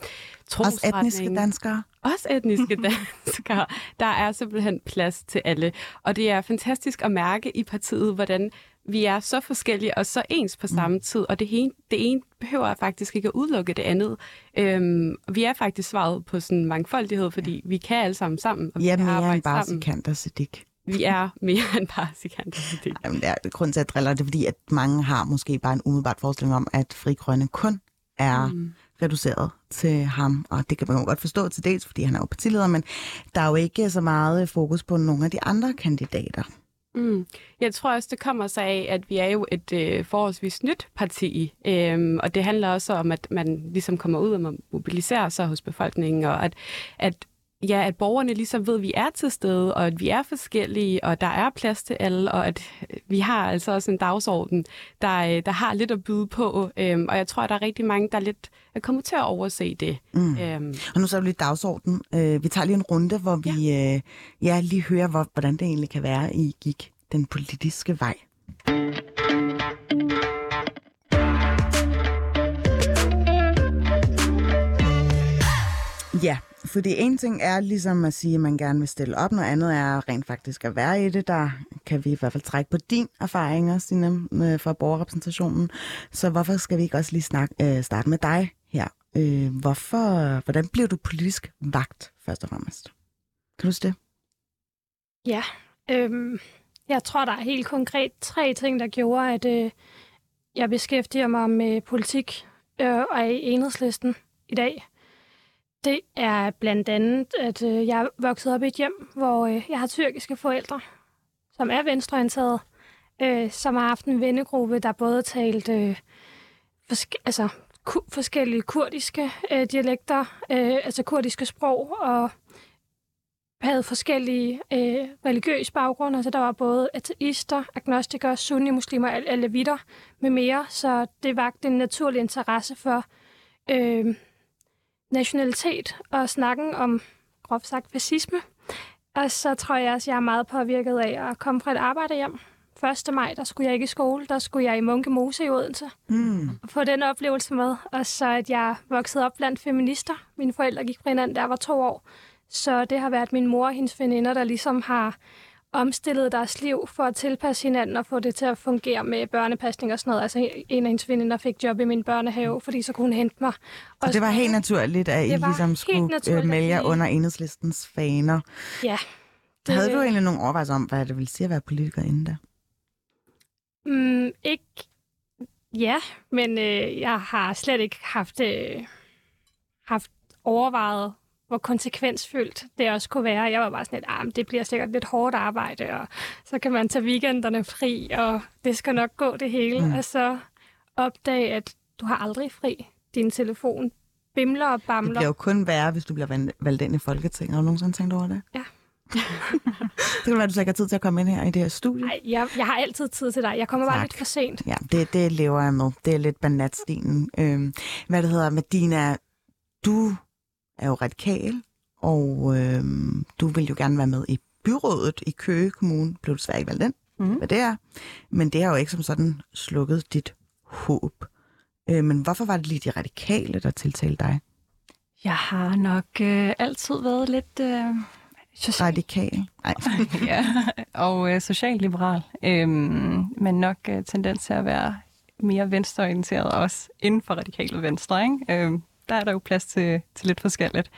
S1: også etniske danskere.
S2: Også etniske danskere. Der er simpelthen plads til alle. Og det er fantastisk at mærke i partiet, hvordan vi er så forskellige og så ens på samme tid. Og det ene, det ene behøver faktisk ikke at udelukke det andet. Øhm, vi er faktisk svaret på sådan mangfoldighed, fordi vi kan alle sammen sammen. Og
S1: Vi er
S2: kan
S1: mere end bare. Sikander Siddiq.
S2: Vi er mere end bare sikanter. Det. (laughs)
S1: Jamen, det er grund til at drille, det er fordi, at mange har måske bare en umiddelbart forestilling om, at Fri Grønne kun er mm. reduceret til ham. Og det kan man jo godt forstå til dels, fordi han er jo partileder, men der er jo ikke så meget fokus på nogle af de andre kandidater.
S2: Mm. Jeg tror også, det kommer sig af, at vi er jo et øh, forholdsvis nyt parti, øhm, og det handler også om, at man ligesom kommer ud og mobiliserer sig hos befolkningen, og at, at ja, at borgerne ligesom ved, at vi er til stede, og at vi er forskellige, og der er plads til alle, og at vi har altså også en dagsorden, der, øh, der har lidt at byde på. Øhm, og jeg tror, at der er rigtig mange, der lidt er kommet til at overse det.
S1: Mm. Øhm. Og nu så vi lige dagsorden. Øh, vi tager lige en runde, hvor vi ja. Øh, ja, lige hører, hvor, hvordan det egentlig kan være, I gik den politiske vej. Ja, fordi en ting er ligesom at sige, at man gerne vil stille op, noget andet er rent faktisk at være i det. Der kan vi i hvert fald trække på din erfaringer, Stine, fra borgerrepræsentationen. Så hvorfor skal vi ikke også lige snakke, øh, starte med dig her? Øh, hvorfor, hvordan bliver du politisk vagt, først og fremmest? Kan du huske det?
S4: Ja, øhm, jeg tror, der er helt konkret tre ting, der gjorde, at øh, jeg beskæftiger mig med politik øh, og er i enhedslisten i dag. Det er blandt andet, at øh, jeg er vokset op i et hjem, hvor øh, jeg har tyrkiske forældre, som er venstreorienterede, øh, som har haft en vennegruppe, der både talte øh, forske- altså, ku- forskellige kurdiske øh, dialekter, øh, altså kurdiske sprog, og havde forskellige øh, religiøse baggrunde. Altså, der var både ateister, agnostikere, sunni-muslimer, alevitter med mere, så det vagte en naturlig interesse for øh, nationalitet og snakken om, groft sagt, fascisme. Og så tror jeg også, jeg er meget påvirket af at komme fra et arbejde hjem. 1. maj, der skulle jeg ikke i skole, der skulle jeg i Munke Mose i Odense. Mm. Og få den oplevelse med. Og så at jeg voksede op blandt feminister. Mine forældre gik fra hinanden, der var to år. Så det har været min mor og hendes veninder, der ligesom har omstillet deres liv for at tilpasse hinanden og få det til at fungere med børnepasning og sådan noget. Altså en af hendes veninder fik job i min børnehave, fordi så kunne hun hente mig.
S1: Og så det var helt naturligt, at I ligesom skulle øh, melde jer under enhedslistens faner.
S4: Ja.
S1: Det... Havde du egentlig nogle overvejelser om, hvad det ville sige at være politiker inden da?
S4: Mm, ikke Ja, men øh, jeg har slet ikke haft, øh, haft overvejet, hvor konsekvensfyldt det også kunne være. Jeg var bare sådan lidt, ah, det bliver sikkert lidt hårdt arbejde, og så kan man tage weekenderne fri, og det skal nok gå det hele. Mm. Og så opdage, at du har aldrig fri. Din telefon bimler og bamler. Det
S1: bliver jo kun værre, hvis du bliver valgt ind i Folketinget. Har du nogensinde tænkt over det?
S4: Ja. (laughs)
S1: det kan være, at du så ikke har tid til at komme ind her i det her studie.
S4: Nej, jeg, jeg har altid tid til dig. Jeg kommer tak. bare lidt for sent.
S1: Ja, det, det lever jeg med. Det er lidt banatstenen. Øhm, hvad det hedder, Medina, du er jo radikal, og øh, du vil jo gerne være med i byrådet i Køge Kommune. Blev du desværre ikke valgt ind, mm. hvad det er. Men det har jo ikke som sådan slukket dit håb. Øh, men hvorfor var det lige de radikale, der tiltalte dig?
S3: Jeg har nok øh, altid været lidt... Øh,
S1: social... Radikal?
S3: Nej. (laughs) ja, og øh, socialliberal. Øh, men nok øh, tendens til at være mere venstreorienteret også inden for radikale venstre. Ikke? Øh, der er der jo plads til, til lidt forskelligt.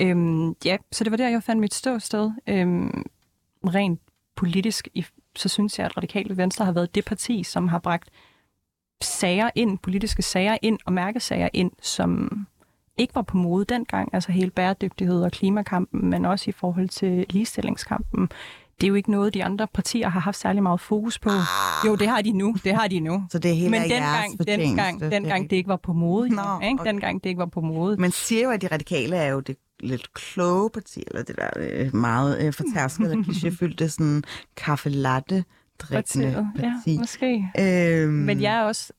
S3: Øhm, ja, så det var der, jeg fandt mit ståsted. Øhm, rent politisk, så synes jeg, at Radikale Venstre har været det parti, som har bragt sager ind, politiske sager ind og mærkesager ind, som ikke var på mode dengang, altså hele bæredygtighed og klimakampen, men også i forhold til ligestillingskampen det er jo ikke noget, de andre partier har haft særlig meget fokus på. Ah. Jo, det har de nu. Det har de nu.
S1: Så det er hele
S3: Men dengang, dengang, dengang det ikke var på mode. Nå, ja, ikke? Okay. Dengang det ikke var på mode.
S1: Man siger jo, at de radikale er jo det lidt kloge parti, eller det der øh, meget øh, fortærskede (laughs) klichéfyldte sådan kaffe latte drikkende
S3: parti. Ja, måske. Øhm, Men jeg er også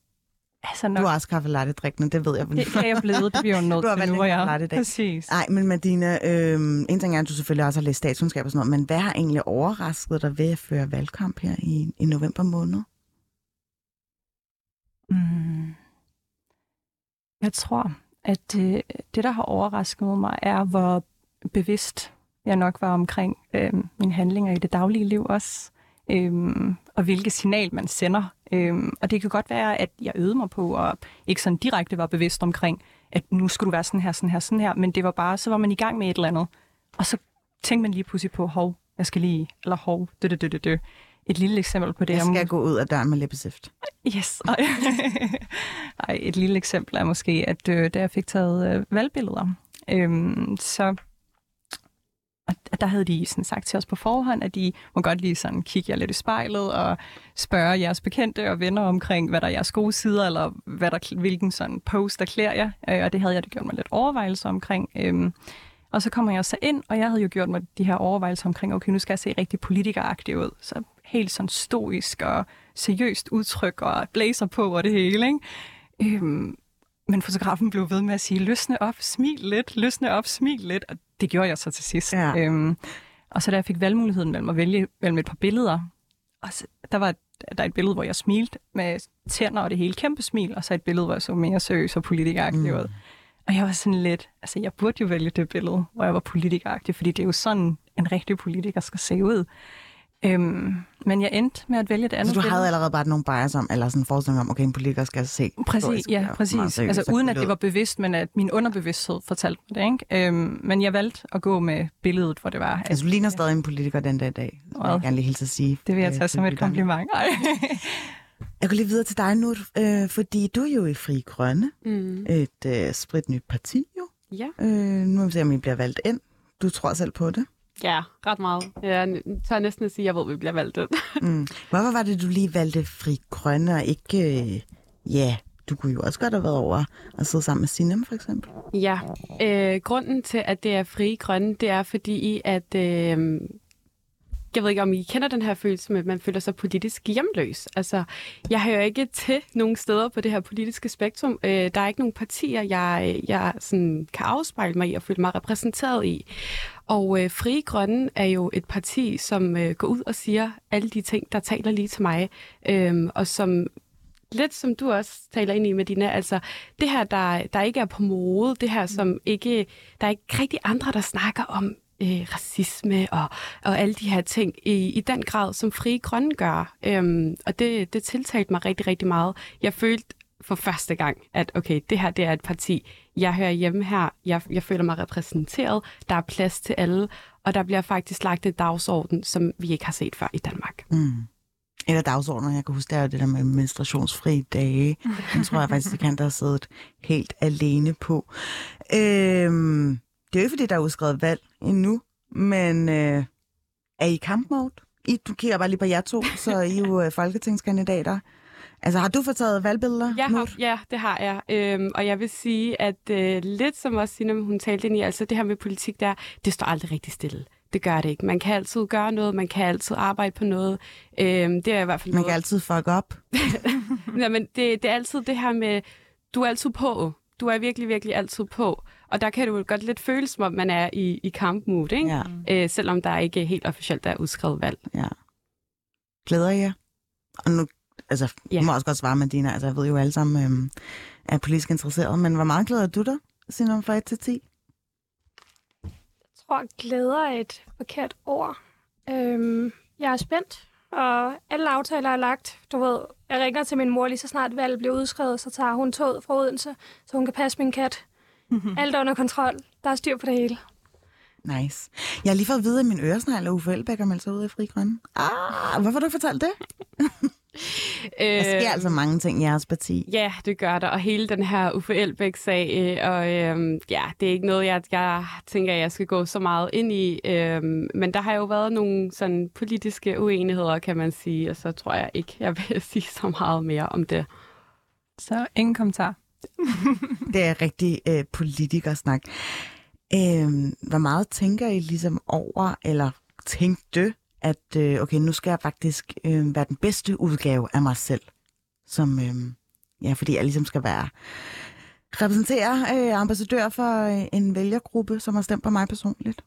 S1: Altså, nok... Du er også kaffe latte drikkende, det ved jeg.
S3: Det kan jeg blevet, det bliver jo nødt til (laughs) nu, hvor jeg
S1: latte Præcis. Nej, men Medina, øh, en ting er, at du selvfølgelig også har læst statskundskab og sådan noget, men hvad har egentlig overrasket dig ved at føre valgkamp her i, i november måned?
S3: Mm. Jeg tror, at det, det, der har overrasket mig, er, hvor bevidst jeg nok var omkring øh, mine handlinger i det daglige liv også, øh, og hvilket signal man sender Øhm, og det kan godt være, at jeg øvede mig på, og ikke sådan direkte var bevidst omkring, at nu skulle du være sådan her, sådan her, sådan her, men det var bare, så var man i gang med et eller andet. Og så tænkte man lige pludselig på, hov, jeg skal lige, eller hov, dø, dø, dø, dø. Et lille eksempel på det.
S1: Jeg skal om... gå ud af døren med læbestift.
S3: Yes. (laughs) Ej, et lille eksempel er måske, at øh, da jeg fik taget øh, valgbilleder, øh, så og der havde de sådan sagt til os på forhånd, at de må godt lige sådan kigge jer lidt i spejlet og spørge jeres bekendte og venner omkring, hvad der er jeres gode sider, eller hvad der, hvilken sådan post, der klæder jer. Øh, og det havde jeg det gjort mig lidt overvejelser omkring. Øhm, Og så kommer jeg så ind, og jeg havde jo gjort mig de her overvejelser omkring, okay, nu skal jeg se rigtig politikeragtig ud. Så helt sådan stoisk og seriøst udtryk og blazer på og det hele, ikke? Øhm, men fotografen blev ved med at sige, løsne op, smil lidt, løsne op, smil lidt. Og det gjorde jeg så til sidst.
S1: Ja.
S3: Øhm, og så da jeg fik valgmuligheden mellem at vælge mellem et par billeder, og så, der var der er et billede, hvor jeg smilte med tænder og det hele kæmpe smil, og så et billede, hvor jeg så mere seriøs og politikeragtig mm. ud. Og jeg var sådan lidt, altså jeg burde jo vælge det billede, hvor jeg var politikeragtig, fordi det er jo sådan, en rigtig politiker skal se ud. Øhm, men jeg endte med at vælge det andet
S1: Så du
S3: billede.
S1: havde allerede bare nogle bias om, eller sådan en forestilling om, okay, en politiker skal se.
S3: Præcis, ja, præcis.
S1: seriøs
S3: Altså uden at det var bevidst, men at min underbevidsthed fortalte mig det. Ikke? Øhm, men jeg valgte at gå med billedet, hvor det var. At,
S1: Altså, du ligner stadig en politiker den dag i dag. Det vil jeg gerne lige hilse at sige.
S3: det vil jeg
S1: øh,
S3: tage
S1: til
S3: som et kompliment. Ej. (laughs)
S1: Jeg går lige videre til dig nu, øh, fordi du er jo i Fri Grønne,
S2: Mm.
S1: et øh, spritnyt parti jo.
S2: Ja.
S1: Øh, nu må vi se, om I bliver valgt ind. Du tror selv på det.
S2: Ja, ret meget. Jeg tør næsten at sige, at jeg ved, at vi bliver valgt ind.
S1: Mm. Hvorfor var det, du lige valgte Fri Grønne, og ikke... Øh, ja, du kunne jo også godt have været over og sidde sammen med Sinem, for eksempel.
S2: Ja, øh, grunden til, at det er frie grønne, det er fordi, at øh, jeg ved ikke, om I kender den her følelse med, at man føler sig politisk hjemløs. Altså, jeg hører ikke til nogen steder på det her politiske spektrum. Øh, der er ikke nogen partier, jeg, jeg sådan kan afspejle mig i og føle mig repræsenteret i. Og øh, Frie Grønne er jo et parti, som øh, går ud og siger alle de ting, der taler lige til mig, øh, og som lidt som du også taler ind i, Medina, altså det her, der, der ikke er på mode, det her, som ikke, der er ikke rigtig andre, der snakker om øh, racisme og, og alle de her ting i, i den grad, som Frie Grønne gør. Øhm, og det, det tiltalte mig rigtig, rigtig meget. Jeg følte for første gang, at okay, det her det er et parti, jeg hører hjemme her, jeg, jeg føler mig repræsenteret, der er plads til alle, og der bliver faktisk lagt et dagsorden, som vi ikke har set før i Danmark.
S1: Mm. Et af dagsordnerne, jeg kan huske, det er jo det der med menstruationsfri dage. Den tror jeg faktisk, det kan der har siddet helt alene på. Øhm, det er jo ikke, fordi der er udskrevet valg endnu, men øh, er I i kampmode? I, du kigger bare lige på jer to, så er I jo øh, folketingskandidater. Altså, har du fået taget valgbilleder?
S2: Jeg har, ja, det har jeg. Øhm, og jeg vil sige, at øh, lidt som også Sina, hun talte ind i, altså det her med politik der, det står aldrig rigtig stille. Det gør det ikke. Man kan altid gøre noget, man kan altid arbejde på noget. Øhm, det er i hvert fald
S1: Man
S2: noget.
S1: kan altid fuck op.
S2: Ja, (laughs) men det, det er altid det her med, du er altid på. Du er virkelig, virkelig altid på. Og der kan jo godt lidt føles, som om man er i, i kampmood, ikke?
S1: Ja,
S2: Øh, selvom der ikke helt officielt er udskrevet valg.
S1: ja. Glæder I jer? Og nu, altså,
S2: Ja.
S1: må også godt svare, Medina. Altså, jeg ved jo alle sammen øhm, er politisk interesseret, men hvor meget glæder du dig, Sinon, fra 1 til 10?
S4: Jeg tror, glæder er et forkert ord. Øhm, jeg er spændt, og alle aftaler er lagt. Du ved, jeg ringer til min mor lige så snart valget bliver udskrevet, så tager hun toget fra Odense, så hun kan passe min kat. Alt er under kontrol. Der er styr på det hele.
S1: Nice. Jeg har lige fået at vide, at min øresnegl er Uffe Elbæk har meldt sig ud i Fri Grønne. Ah, hvorfor har du ikke fortalt det? (laughs) Der sker altså mange ting i jeres parti.
S2: Ja, det gør der, og hele den her Uffe Elbæk-sag, øh, og øh, ja, det er ikke noget, jeg, jeg tænker, jeg skal gå så meget ind i, øh, men der har jo været nogle sådan politiske uenigheder, kan man sige, og så tror jeg ikke, jeg vil (laughs) sige så meget mere om det.
S3: Så ingen kommentar. (laughs)
S1: Det er rigtig øh, politikersnak. Øh, hvor meget tænker I ligesom over, eller tænkte, at øh, okay, nu skal jeg faktisk øh, være den bedste udgave af mig selv, som, øh, ja, fordi jeg ligesom skal være repræsentere øh, ambassadør for øh, en vælgergruppe, som har stemt på mig personligt.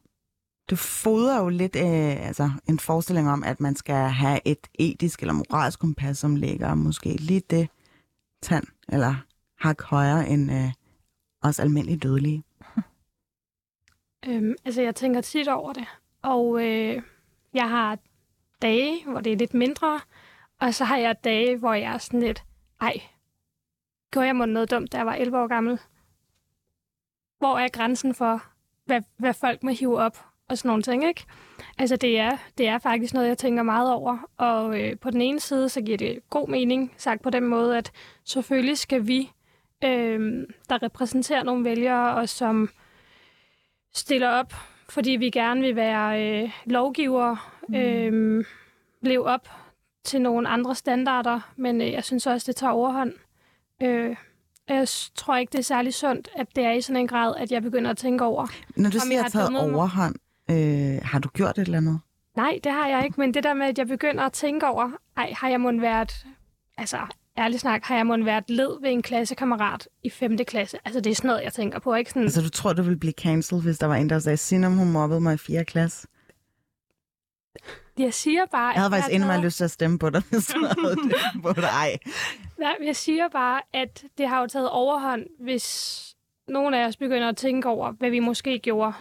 S1: Det fodrer jo lidt øh, altså en forestilling om, at man skal have et etisk eller moralsk kompas, som ligger måske lige det tand eller hak højere end øh, os almindelige dødelige.
S4: Øhm, altså, jeg tænker tit over det. Og øh, jeg har dage, hvor det er lidt mindre, og så har jeg dage, hvor jeg er sådan lidt, ej, gjorde jeg mig noget dumt, da jeg var 11 år gammel? Hvor er grænsen for, hvad, hvad folk må hive op og sådan nogle ting, ikke? Altså, det er, det er faktisk noget, jeg tænker meget over. Og øh, på den ene side, så giver det god mening, sagt på den måde, at selvfølgelig skal vi, øh, der repræsenterer nogle vælgere, og som stiller op, fordi vi gerne vil være øh, lovgivere, øh, leve op til nogle andre standarder, men øh, jeg synes også, det tager overhånd. Øh, Jeg tror ikke, det er særlig sundt, at det er i sådan en grad, at jeg begynder at tænke over.
S1: Når du siger, at taget overhånd, øh, har du gjort et eller andet?
S4: Nej, det har jeg ikke, men det der med, at jeg begynder at tænke over, ej, har jeg måtte været, altså ærligt snak, har jeg måtte været led ved en klassekammerat i 5. klasse? Altså det er sådan noget, jeg tænker på, ikke sådan,
S1: Altså, du tror, du ville blive cancelled, hvis der var en, der sagde, Sinem, hun mobbede mig i 4. klasse?
S4: jeg siger bare...
S1: Jeg havde faktisk endnu meget lyst til at stemme på dig, hvis du havde (laughs) det på dig.
S4: Nej, jeg siger bare, at det har jo taget overhånd, hvis nogen af os begynder at tænke over, hvad vi måske gjorde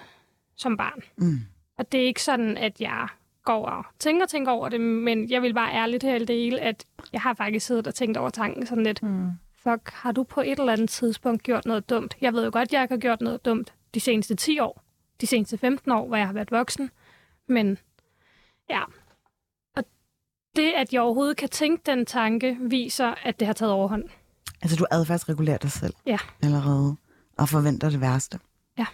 S4: som barn.
S1: Mm.
S4: Og det er ikke sådan, at jeg går og tænker, tænker over det, men jeg vil bare ærligt her dele, at jeg har faktisk siddet og tænkt over tanken sådan lidt,
S3: Mm.
S4: fuck, har du på et eller andet tidspunkt gjort noget dumt? Jeg ved jo godt, at jeg ikke har gjort noget dumt de seneste 10 år, de seneste 15 år, hvor jeg har været voksen, men ja. Og det, at jeg overhovedet kan tænke den tanke, viser, at det har taget overhånd.
S1: Altså, du adfærdsregulerer dig selv
S4: Ja.
S1: allerede, og forventer det værste.
S4: Ja.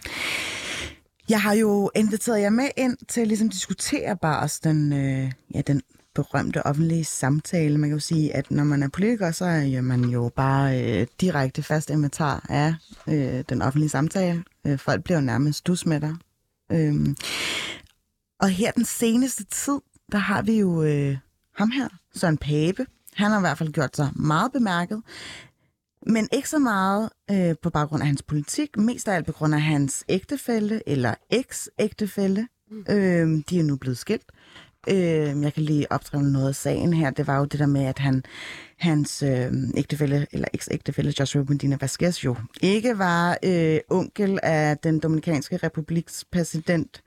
S1: Jeg har jo inviteret jer med ind til ligesom at ligesom diskutere bare også den, øh, ja, den berømte offentlige samtale. Man kan jo sige, at når man er politiker, så er jo man jo bare øh, direkte fast inventar af øh, den offentlige samtale. Øh, folk bliver jo nærmest dus med dig. Øhm, og her den seneste tid, der har vi jo øh, ham her, Søren Pape. Han har i hvert fald gjort sig meget bemærket. Men ikke så meget øh, på baggrund af hans politik, mest af alt på grund af hans ægtefælle eller eks-ægtefælle. Mm. Øh, de er nu blevet skilt. Øh, jeg kan lige optræve noget af sagen her. Det var jo det der med, at han, hans øh, ægtefælle, eller eks-ægtefælle Joshua Medina Vasquez jo ikke var øh, onkel af den Dominikanske Republiks præsident,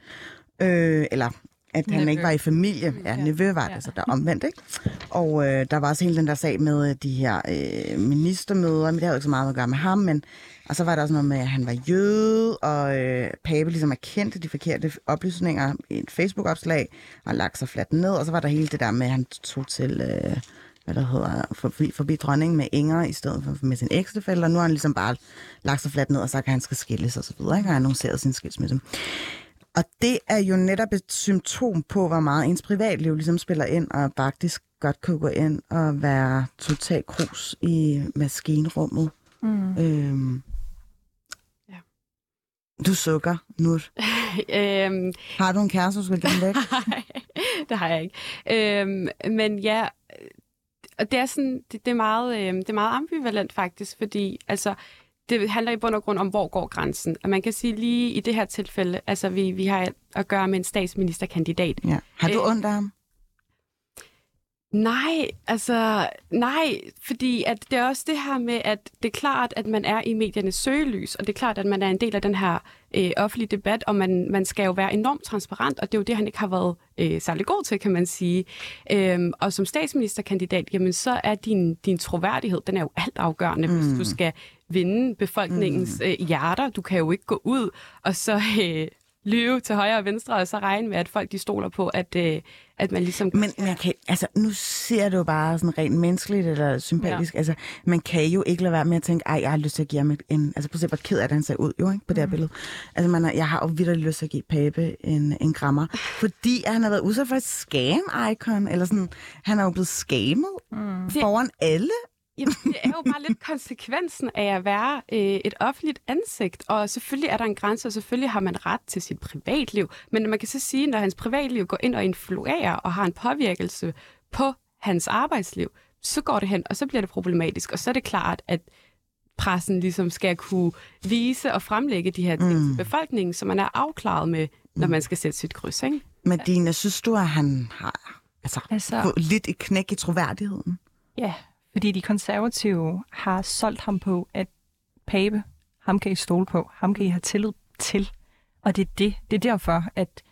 S1: øh, eller at han
S3: Nevø.
S1: ikke var i familie. Ja,
S3: Ja.
S1: Nevø var det,
S3: Ja.
S1: så der er omvendt, ikke? Og øh, der var også hele den der sag med øh, de her øh, ministermøder, men det havde jo ikke så meget at gøre med ham, men og så var der også noget med, at han var jøde, og øh, Pape ligesom erkendte de forkerte oplysninger i et Facebook-opslag, og lagt sig fladt ned, og så var der hele det der med, at han tog til, øh, hvad der hedder, forbi, forbi dronningen med Inger, i stedet for med sin ægtefælle, og nu har han ligesom bare lagt sig fladt ned, og sagt, at han skal skilles og så videre, ikke? og han annonceret sin skilsmisse. Og det er jo netop et symptom på, hvor meget ens privatliv ligesom spiller ind, og faktisk godt kan gå ind og være totalt krus i maskinrummet.
S3: Mm.
S1: Øhm.
S2: Ja.
S1: Du sukker nu. (laughs)
S2: øhm,
S1: Har du en kæreste, du skal gemme væk? (laughs)
S2: Nej, det har jeg ikke. Øhm, men ja, og det er sådan, det, det, er meget, øh, det er meget ambivalent faktisk, fordi altså, det handler i bund og grund om, hvor går grænsen. Og man kan sige lige i det her tilfælde, altså vi, vi har at gøre med en statsministerkandidat.
S1: Ja. Har du
S2: Øh.
S1: ondt af ham?
S2: Nej, altså nej, fordi at det er også det her med, at det er klart, at man er i mediernes søgelys, og det er klart, at man er en del af den her øh, offentlige debat, og man, man skal jo være enormt transparent, og det er jo det, han ikke har været øh, særlig god til, kan man sige. Øhm, og som statsministerkandidat, jamen så er din, din troværdighed, den er jo alt afgørende, mm. hvis du skal vinde befolkningens øh, hjerter. Du kan jo ikke gå ud og så øh, lyve til højre og venstre, og så regne med, at folk de stoler på, at, øh, at man ligesom...
S1: Men man kan, altså, nu ser du bare sådan rent menneskeligt eller sympatisk. Ja. Altså, man kan jo ikke lade være med at tænke, ej, jeg har lyst til at give ham en... Altså, prøv at se, hvor ked af det, han ser ud jo, ikke, på det her billede. Altså, man er, jeg har jo vildt lyst til at give Pape en, en grammer, fordi han har været udsat for et scam-icon, eller sådan, han er jo blevet scamet mm. foran alle.
S2: Jamen, det er jo bare lidt konsekvensen af at være øh, et offentligt ansigt. Og selvfølgelig er der en grænse, og selvfølgelig har man ret til sit privatliv. Men man kan så sige, når hans privatliv går ind og influerer og har en påvirkelse på hans arbejdsliv, så går det hen, og så bliver det problematisk. Og så er det klart, at pressen ligesom skal kunne vise og fremlægge de her ting mm. til befolkningen, så man er afklaret med, når man skal sætte sit kryds. Ikke?
S1: Medina, synes du, at han har altså,
S3: Altså-
S1: altså... fået lidt et knæk i troværdigheden?
S3: Ja, fordi de konservative har solgt ham på, at Pape, ham kan I stole på, ham kan I have tillid til. Og det er, det, det er derfor, at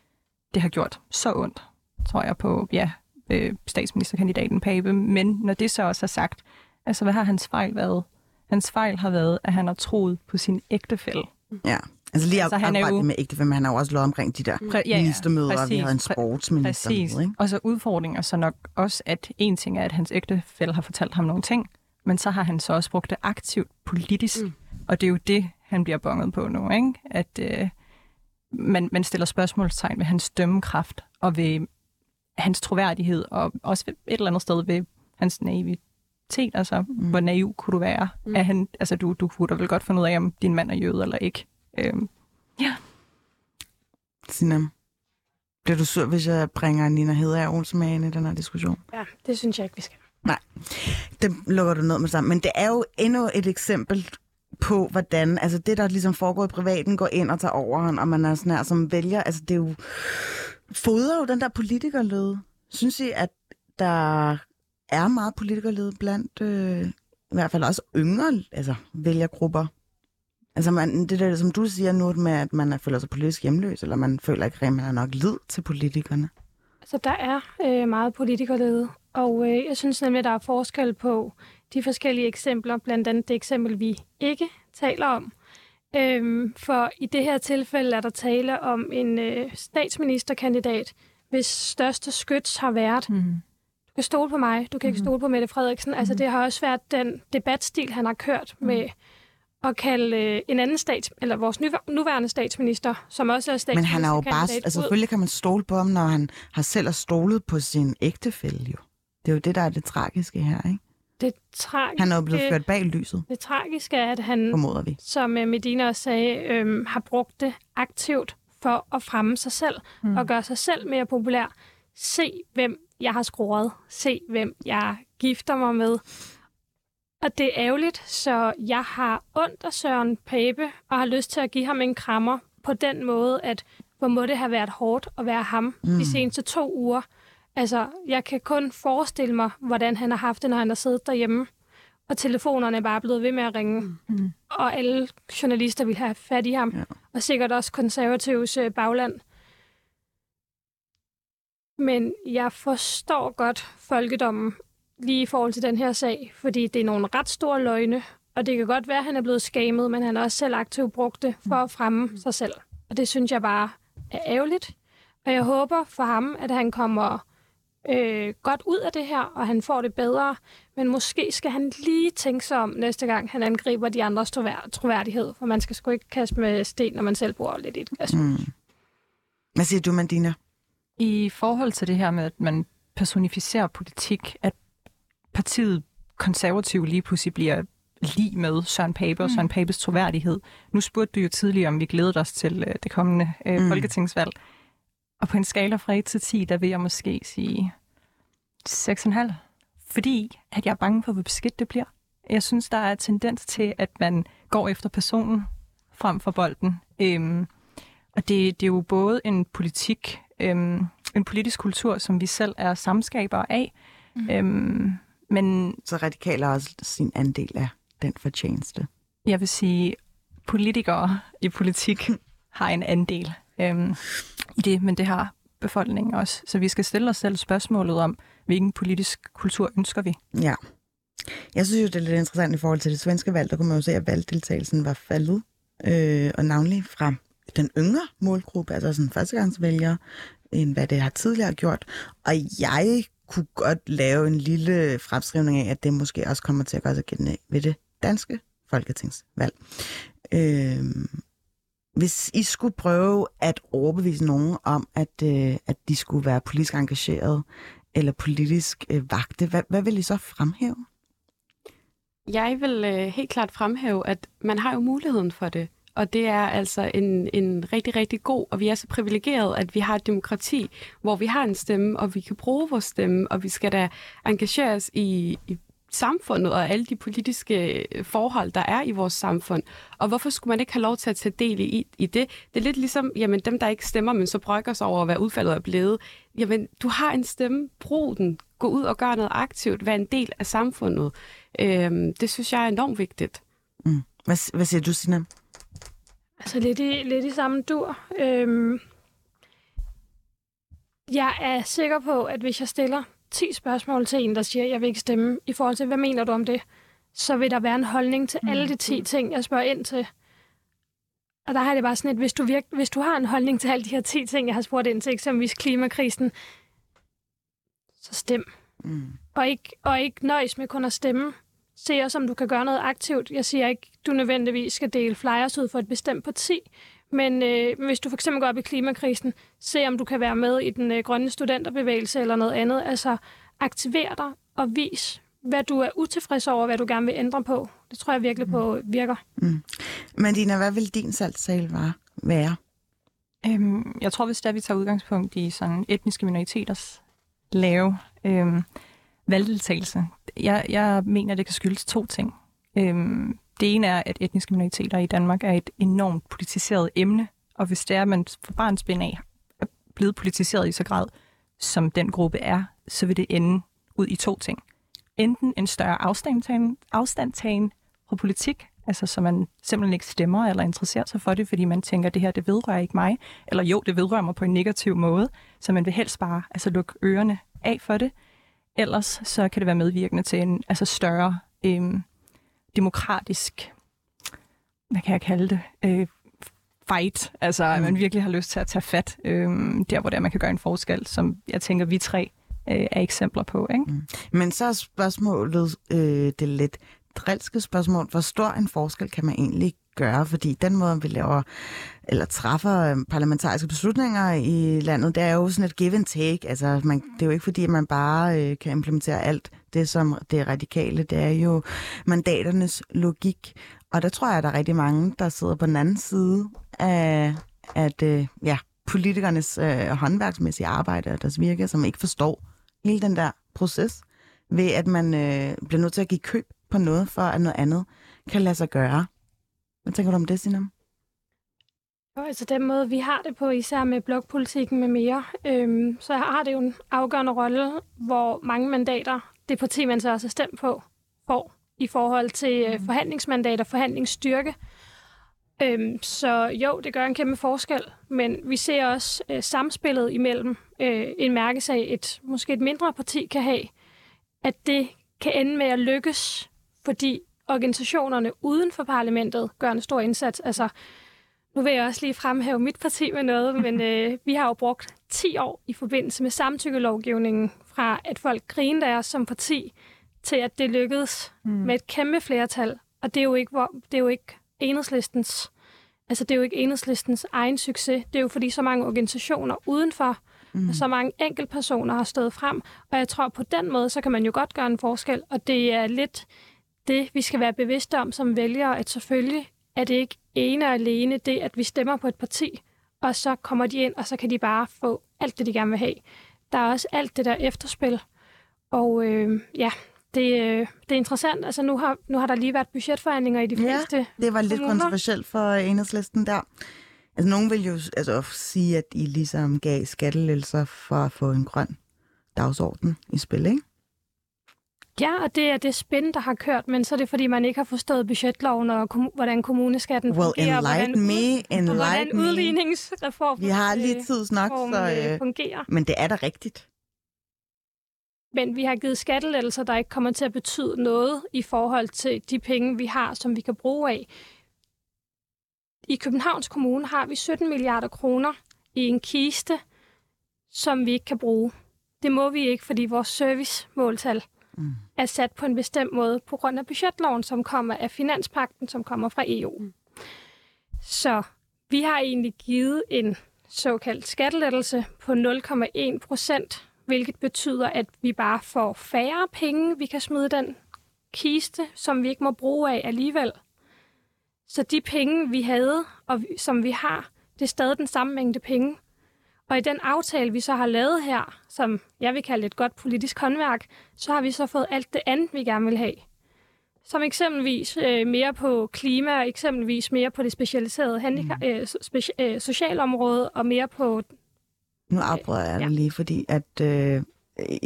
S3: det har gjort så ondt, tror jeg, på ja, øh, statsministerkandidaten Pape. Men når det så også er sagt, altså hvad har hans fejl været? Hans fejl har været, at han har troet på sin ægtefælle.
S1: Ja. Altså lige
S3: Altså, han er jo-
S1: med men han har jo også lovet omkring de der
S3: Præ- ja, ja,
S1: ministermøder, og vi
S3: præcis,
S1: havde en sportsminister
S3: Præcis.
S1: med, ikke?
S3: Og så udfordringen er så nok også, at en ting er, at hans ægtefælle har fortalt ham nogle ting, men så har han så også brugt det aktivt politisk. Mm. Og det er jo det, han bliver bonget på nu, ikke? At øh, man, man stiller spørgsmålstegn ved hans dømmekraft og ved hans troværdighed, og også ved et eller andet sted ved hans naivitet. naivitet, altså mm. hvor naiv kunne du være? Mm. Er han, altså du, du kunne da vel godt finde ud af, om din mand er jøde eller ikke. Øhm, ja.
S1: Sina, bliver du sur, hvis jeg bringer Nina Hedder Olsen med ind i den her diskussion?
S4: Ja, det synes jeg ikke, vi skal.
S1: Nej, det lukker du ned med sammen. Men det er jo endnu et eksempel på, hvordan altså det, der ligesom foregår i privaten, går ind og tager overhånd, og man er sådan her som vælger. Altså det er jo, fodrer jo den der politikerlede. Synes I, at der er meget politikerlede blandt øh, i hvert fald også yngre altså, vælgergrupper? Altså man, det der, som du siger nu med, at man føler sig politisk hjemløs, eller man føler ikke, at man har nok lid til politikerne.
S4: Så der er øh, meget politikerlede, og øh, jeg synes nemlig, at der er forskel på de forskellige eksempler, blandt andet det eksempel, vi ikke taler om. Øhm, for i det her tilfælde er der tale om en øh, statsministerkandidat, hvis største skyts har været, mm. du kan stole på mig, du kan ikke mm. stole på Mette Frederiksen. Mm. Altså det har også været den debatstil, han har kørt mm. At kalde øh, en anden stat, eller vores nuværende statsminister, som også er statsminister.
S1: Men han er jo bare, altså selvfølgelig kan man stole på ham, når han har selv har stolet på sin ægtefælle jo. Det er jo det, der er det tragiske her, ikke?
S4: Det tragiske,
S1: han er jo blevet ført bag lyset.
S4: Det tragiske er, at han,
S1: Formoder vi.
S4: som øh, Medina også sagde, øhm, har brugt det aktivt for at fremme sig selv mm. og gøre sig selv mere populær. Se, hvem jeg har skruet. Se, hvem jeg gifter mig med. Og det er ærgerligt, så jeg har ondt af Søren Pape og har lyst til at give ham en krammer på den måde, at hvor må det have været hårdt at være ham mm. de seneste to uger. Altså, jeg kan kun forestille mig, hvordan han har haft det, når han har siddet derhjemme, og telefonerne er bare blevet ved med at ringe, mm. og alle journalister vil have fat i ham, ja. og sikkert også konservativs øh, bagland. Men jeg forstår godt folkedommen lige i forhold til den her sag, fordi det er nogle ret store løgne, og det kan godt være, at han er blevet skamet, men han har også selv aktivt brugt det for at fremme mm. sig selv. Og det synes jeg bare er ærgerligt. Og jeg håber for ham, at han kommer øh, godt ud af det her, og han får det bedre. Men måske skal han lige tænke sig om næste gang, han angriber de andres troværdighed. For man skal sgu ikke kaste med sten, når man selv bor lidt i et glas. Mm.
S1: Hvad siger du, Mandina?
S3: I forhold til det her med, at man personificerer politik, at partiet konservativ lige pludselig bliver lige med Søren Pape og mm. Søren Papes troværdighed. Nu spurgte du jo tidligere, om vi glæder os til øh, det kommende øh, mm. folketingsvalg. Og på en skala fra 1 til 10, der vil jeg måske sige 6,5. Fordi at jeg er bange for, hvor beskidt det bliver. Jeg synes, der er tendens til, at man går efter personen frem for bolden. Øhm, og det, det er jo både en politik, øhm, en politisk kultur, som vi selv er samskabere af. Mm. Øhm, men,
S1: Så radikaler også sin andel af den fortjeneste.
S3: Jeg vil sige, politikere i politik (laughs) har en andel øhm, i det, men det har befolkningen også. Så vi skal stille os selv spørgsmålet om, hvilken politisk kultur ønsker vi?
S1: Ja. Jeg synes jo, det er lidt interessant i forhold til det svenske valg. Der kunne man jo se, at valgdeltagelsen var faldet. Øh, og navnlig fra den yngre målgruppe, altså sådan førstegangsvælgere, end hvad det har tidligere gjort. Og jeg kunne godt lave en lille fremskrivning af, at det måske også kommer til at gøre sig gældende ved det danske folketingsvalg. Øh, hvis I skulle prøve at overbevise nogen om, at, øh, at de skulle være politisk engageret eller politisk øh, vagte, hvad, hvad vil I så fremhæve?
S2: Jeg vil øh, helt klart fremhæve, at man har jo muligheden for det. Og det er altså en, en rigtig, rigtig god, og vi er så privilegeret, at vi har et demokrati, hvor vi har en stemme, og vi kan bruge vores stemme, og vi skal da engagere os i, i samfundet og alle de politiske øh, forhold, der er i vores samfund. Og hvorfor skulle man ikke have lov til at tage del i, i det? Det er lidt ligesom, jamen dem, der ikke stemmer, men så brygger sig over, hvad udfaldet er blevet. Jamen, du har en stemme, brug den. Gå ud og gør noget aktivt. Vær en del af samfundet. Øhm, det synes jeg er enormt vigtigt.
S1: Mm. Hvad, hvad siger du, Sina?
S4: Altså lidt i, lidt i samme dur. Øhm, jeg er sikker på, at hvis jeg stiller 10 spørgsmål til en, der siger, jeg vil ikke stemme, i forhold til, hvad mener du om det, så vil der være en holdning til mm. alle de 10 ting, jeg spørger ind til. Og der har det bare sådan, at hvis du, virke, hvis du har en holdning til alle de her 10 ting, jeg har spurgt ind til, eksempelvis klimakrisen, så stem. Mm. Og, ikke, og ikke nøjes med kun at stemme. Se også, om du kan gøre noget aktivt. Jeg siger ikke, du nødvendigvis skal dele flyers ud for et bestemt parti, men øh, hvis du for eksempel går op i klimakrisen, se om du kan være med i den øh, grønne studenterbevægelse eller noget andet. Altså aktiver dig og vis hvad du er utilfreds over, hvad du gerne vil ændre på. Det tror jeg virkelig på virker.
S1: Mm. Men Dina, hvad vil din salgssal være?
S3: Øhm, jeg tror, hvis der vi tager udgangspunkt i sådan etniske minoriteters lave øhm, valgdeltagelse, jeg, jeg mener, det kan skyldes to ting. Øhm, det ene er, at etniske minoriteter i Danmark er et enormt politiseret emne, og hvis det er, at man fra barnsben af er blevet politiseret i så grad, som den gruppe er, så vil det ende ud i to ting. Enten en større afstandtagen, afstandtagen fra politik, altså så man simpelthen ikke stemmer eller interesserer sig for det, fordi man tænker, at det her, det vedrører ikke mig, eller jo, det vedrører mig på en negativ måde, så man vil helst bare altså, lukke ørerne af for det. Ellers så kan det være medvirkende til en altså, større øhm, demokratisk, hvad kan jeg kalde det, øh, fight, altså mm. at man virkelig har lyst til at tage fat øh, der, hvor det er, man kan gøre en forskel, som jeg tænker, vi tre øh, er eksempler på. Ikke? Mm.
S1: Men så er spørgsmålet øh, det lidt drilske spørgsmål. Hvor stor en forskel kan man egentlig gøre? Fordi den måde, vi laver eller træffer øhm, parlamentariske beslutninger i landet, det er jo sådan et give and take. Altså, man, det er jo ikke fordi, at man bare øh, kan implementere alt det, som det radikale. Det er jo mandaternes logik. Og der tror jeg, at der er rigtig mange, der sidder på den anden side af at, øh, ja, politikernes øh, håndværksmæssige arbejde og deres virke, som ikke forstår hele den der proces, ved at man øh, bliver nødt til at give køb på noget, for at noget andet kan lade sig gøre. Hvad tænker du om det, Sinam?
S4: Jo, altså den måde, vi har det på, især med blokpolitikken med mere, øhm, så har det jo en afgørende rolle, hvor mange mandater det parti, man så også har stemt på, får i forhold til øh, mm. forhandlingsmandat og forhandlingsstyrke. Øhm, så jo, det gør en kæmpe forskel, men vi ser også øh, samspillet imellem øh, en mærkesag, et måske et mindre parti kan have, at det kan ende med at lykkes, fordi organisationerne uden for parlamentet gør en stor indsats. Altså, nu vil jeg også lige fremhæve mit parti med noget, men (laughs) øh, vi har jo brugt 10 år i forbindelse med samtykkelovgivningen, fra at folk grinede af os som parti, til at det lykkedes mm. med et kæmpe flertal. Og det er jo ikke, hvor, det er jo ikke enhedslistens, altså det er jo ikke enhedslistens egen succes. Det er jo fordi så mange organisationer udenfor, mm. og så mange enkeltpersoner har stået frem. Og jeg tror på den måde, så kan man jo godt gøre en forskel. Og det er lidt det, vi skal være bevidste om som vælgere, at selvfølgelig er det ikke ene og alene det, at vi stemmer på et parti, og så kommer de ind, og så kan de bare få alt det, de gerne vil have. Der er også alt det der efterspil. Og øh, ja, det, øh, det er interessant. Altså, nu har, nu har der lige været budgetforhandlinger i de fleste
S1: Ja, det var lidt kommuner. kontroversielt for enhedslisten der. Altså, nogen vil jo altså, sige, at I ligesom gav skattelælser for at få en grøn dagsorden i spil, ikke?
S4: Ja, og det er det spænd, der har kørt, men så er det, fordi man ikke har forstået budgetloven og kom- hvordan kommuneskatten
S1: well,
S4: fungerer.
S1: Enlighten hvordan, me, enlighten
S4: hvordan udligningsreformen
S1: Vi har lige tid nok, så,
S4: øh, fungerer.
S1: Men det er da rigtigt.
S4: Men vi har givet skattelettelser, der ikke kommer til at betyde noget i forhold til de penge, vi har, som vi kan bruge af. I Københavns Kommune har vi 17 milliarder kroner i en kiste, som vi ikke kan bruge. Det må vi ikke, fordi vores servicemåltal mm. Er sat på en bestemt måde på grund af budgetloven, som kommer af finanspakten, som kommer fra EU. Mm. Så vi har egentlig givet en såkaldt skattelettelse på 0,1 procent hvilket betyder, at vi bare får færre penge, vi kan smide den kiste, som vi ikke må bruge af alligevel. Så de penge, vi havde, og som vi har, det er stadig den samme mængde penge. Og i den aftale, vi så har lavet her, som jeg vil kalde et godt politisk håndværk, så har vi så fået alt det andet, vi gerne vil have. Som eksempelvis øh, mere på klima, eksempelvis mere på det specialiserede handicap, mm. øh, speci- øh, socialområde, og mere på
S1: nu afbryder jeg dig ja. lige, fordi at øh,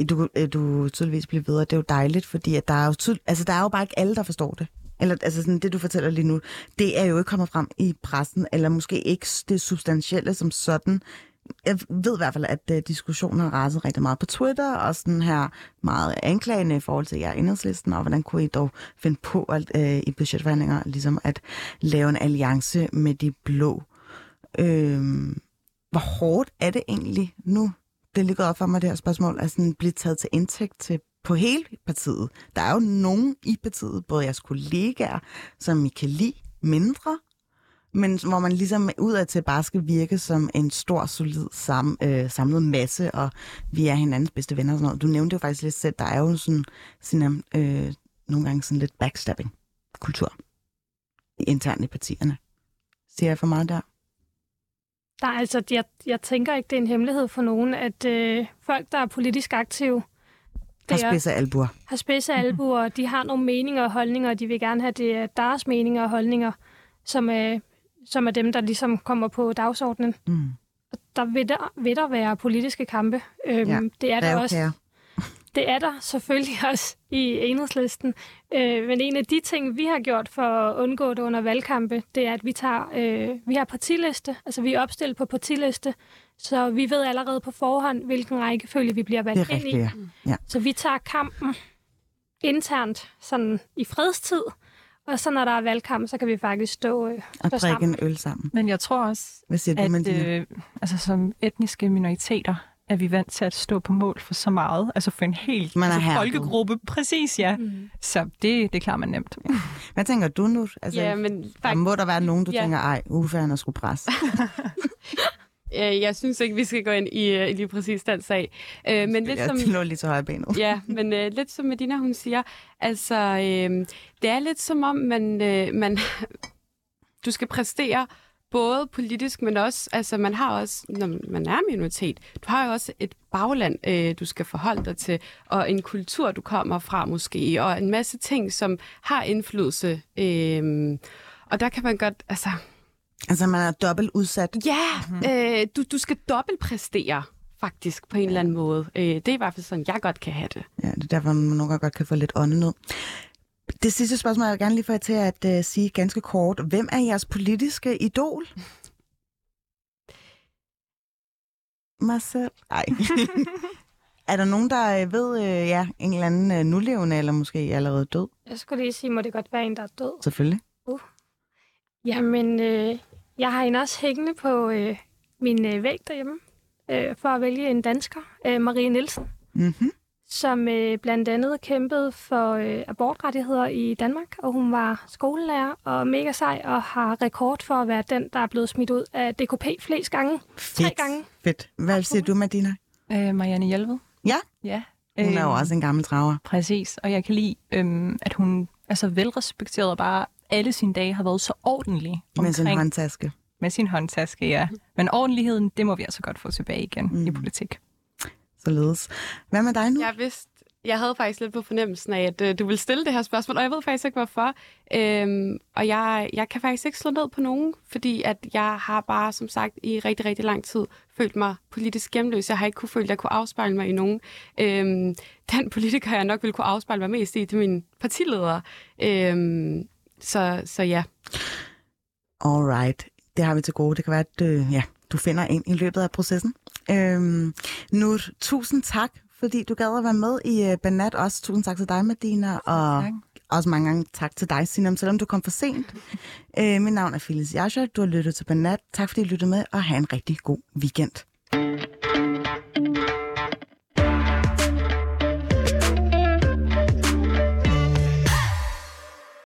S1: du, øh, du tydeligvis bliver videre. Det er jo dejligt, fordi at der er jo tydel, altså, der er jo bare ikke alle, der forstår det. Eller altså sådan, det, du fortæller lige nu, det er jo ikke kommet frem i pressen, eller måske ikke det substantielle som sådan. Jeg ved i hvert fald, at øh, diskussionen har raset rigtig meget på Twitter, og sådan her meget anklagende i forhold til jer enhedslisten, og hvordan kunne I dog finde på at, øh, i budgetforhandlinger, ligesom at lave en alliance med de blå. Øh, hvor hårdt er det egentlig nu? Det ligger op for mig, det her spørgsmål, at sådan blive taget til indtægt til på hele partiet. Der er jo nogen i partiet, både jeres kollegaer, som I kan lide mindre, men hvor man ligesom udad til bare skal virke som en stor, solid sam, øh, samlet masse, og vi er hinandens bedste venner og sådan noget. Du nævnte jo faktisk lidt selv, der er jo sådan, sådan øh, nogle gange sådan lidt backstabbing-kultur internt i partierne. Ser jeg for meget der?
S4: Der er altså, jeg, jeg tænker ikke, det er en hemmelighed for nogen, at øh, folk, der er politisk aktive,
S1: Har spidse albuer.
S4: har spidse albuer, de har nogle meninger og holdninger, og de vil gerne have, det er deres meninger og holdninger, som er, som er dem, der ligesom kommer på dagsordenen.
S1: Mm.
S4: Og Der vil der, vil der være politiske kampe. Øhm,
S1: Ja,
S4: det er
S1: Der er
S4: også.
S1: okay. (laughs)
S4: Det er der selvfølgelig (laughs) også i enhedslisten. Øh, men en af de ting, vi har gjort for at undgå det under valgkampe, det er, at vi tager, øh, vi har partiliste. Altså vi er opstillet på partiliste, så vi ved allerede på forhånd, hvilken rækkefølge vi bliver valgt ind i.
S1: rigtigt, ja. ja.
S4: Så vi tager kampen internt, sådan i fredstid. Og så når der er valgkamp, så kan vi faktisk stå, øh,
S1: Og
S4: stå
S1: drikke
S4: sammen.
S1: en øl sammen.
S3: Men jeg tror også,
S1: Hvad siger du,
S3: at øh, altså, som etniske minoriteter er vi vant til at stå på mål for så meget. Altså for en hel
S1: Man
S3: altså, folkegruppe. Præcis, ja.
S4: Mm.
S3: Så det, det klarer man nemt.
S1: Hvad tænker du nu? Altså,
S2: Ja, men
S1: der
S2: faktisk,
S1: må der være nogen, du
S2: Ja.
S1: tænker, ej, Uffe han er sgu pres. (laughs)
S2: øh, jeg synes ikke, vi skal gå ind i, øh, lige præcis den sag. Øh, men lidt
S1: jeg
S2: som,
S1: lå lige til højre benet.
S2: ja, men øh, lidt som Medina, hun siger, altså, øh, det er lidt som om, man, øh, man du skal præstere både politisk, men også, altså man har også, når man er minoritet, du har jo også et bagland, øh, du skal forholde dig til, og en kultur, du kommer fra måske, og en masse ting, som har indflydelse. Øh, og der kan man godt, altså,
S1: Altså, man er dobbelt udsat.
S2: Ja, mm-hmm. øh, du, du skal dobbeltpræstere faktisk på en eller anden måde. Øh, det er i hvert fald sådan, jeg godt kan have det.
S1: Ja, det er derfor, man nogle gange godt kan få lidt åndenød. Det sidste spørgsmål, jeg vil gerne lige få jer til at uh, sige ganske kort. Hvem er jeres politiske idol? (laughs) Mig selv? Nej. (laughs) er der nogen, der øh, ved, uh, ja, en eller anden uh, nulevende, eller måske allerede død?
S4: Jeg skulle lige sige, må det godt være en, der er død.
S1: Selvfølgelig.
S4: Jamen, øh, jeg har en også hængende på øh, min øh, væg derhjemme, øh, for at vælge en dansker, øh, Marie Nielsen,
S1: Mm-hmm.
S4: som øh, blandt andet kæmpede for øh, abortrettigheder i Danmark, og hun var skolelærer og mega sej, og har rekord for at være den, der er blevet smidt ud af DKP flest gange.
S1: Fedt.
S4: gange.
S1: Fedt. Hvad siger du, Madina?
S3: Øh, Marianne Hjelved.
S1: Ja.
S3: Ja.
S1: Hun er jo
S3: Øhm,
S1: også en gammel traver.
S3: Præcis, og jeg kan lide, øhm, at hun er så velrespekteret og bare alle sine dage har været så ordentlig
S1: Med sin håndtaske.
S3: med sin håndtaske, ja. Men ordentligheden, det må vi altså godt få tilbage igen
S1: Mm.
S3: mm. i politik.
S1: Således. Hvad med dig nu?
S2: Jeg vidste, jeg havde faktisk lidt på fornemmelsen af, at øh, du ville stille det her spørgsmål, og jeg ved faktisk ikke, hvorfor. Øhm, og jeg, jeg kan faktisk ikke slå ned på nogen, fordi at jeg har bare, som sagt, i rigtig, rigtig lang tid følt mig politisk hjemløs. Jeg har ikke kunne føle, at jeg kunne afspejle mig i nogen. Øhm, den politiker, jeg nok ville kunne afspejle mig mest i, det er min partileder. Øhm, så, så ja.
S1: Alright. Det har vi til gode. Det kan være, at øh, ja, du finder en i løbet af processen. Øhm, nu, tusind tak, fordi du gad at være med i uh, Banat. Også tusind tak til dig, Medina. Og
S3: Tak.
S1: også mange gange tak til dig, Sinem, selvom du kom for sent. (laughs) øh, mit navn er Phyllis Jascha. Du har lyttet til Banat. Tak fordi du lyttede med, og have en rigtig god weekend.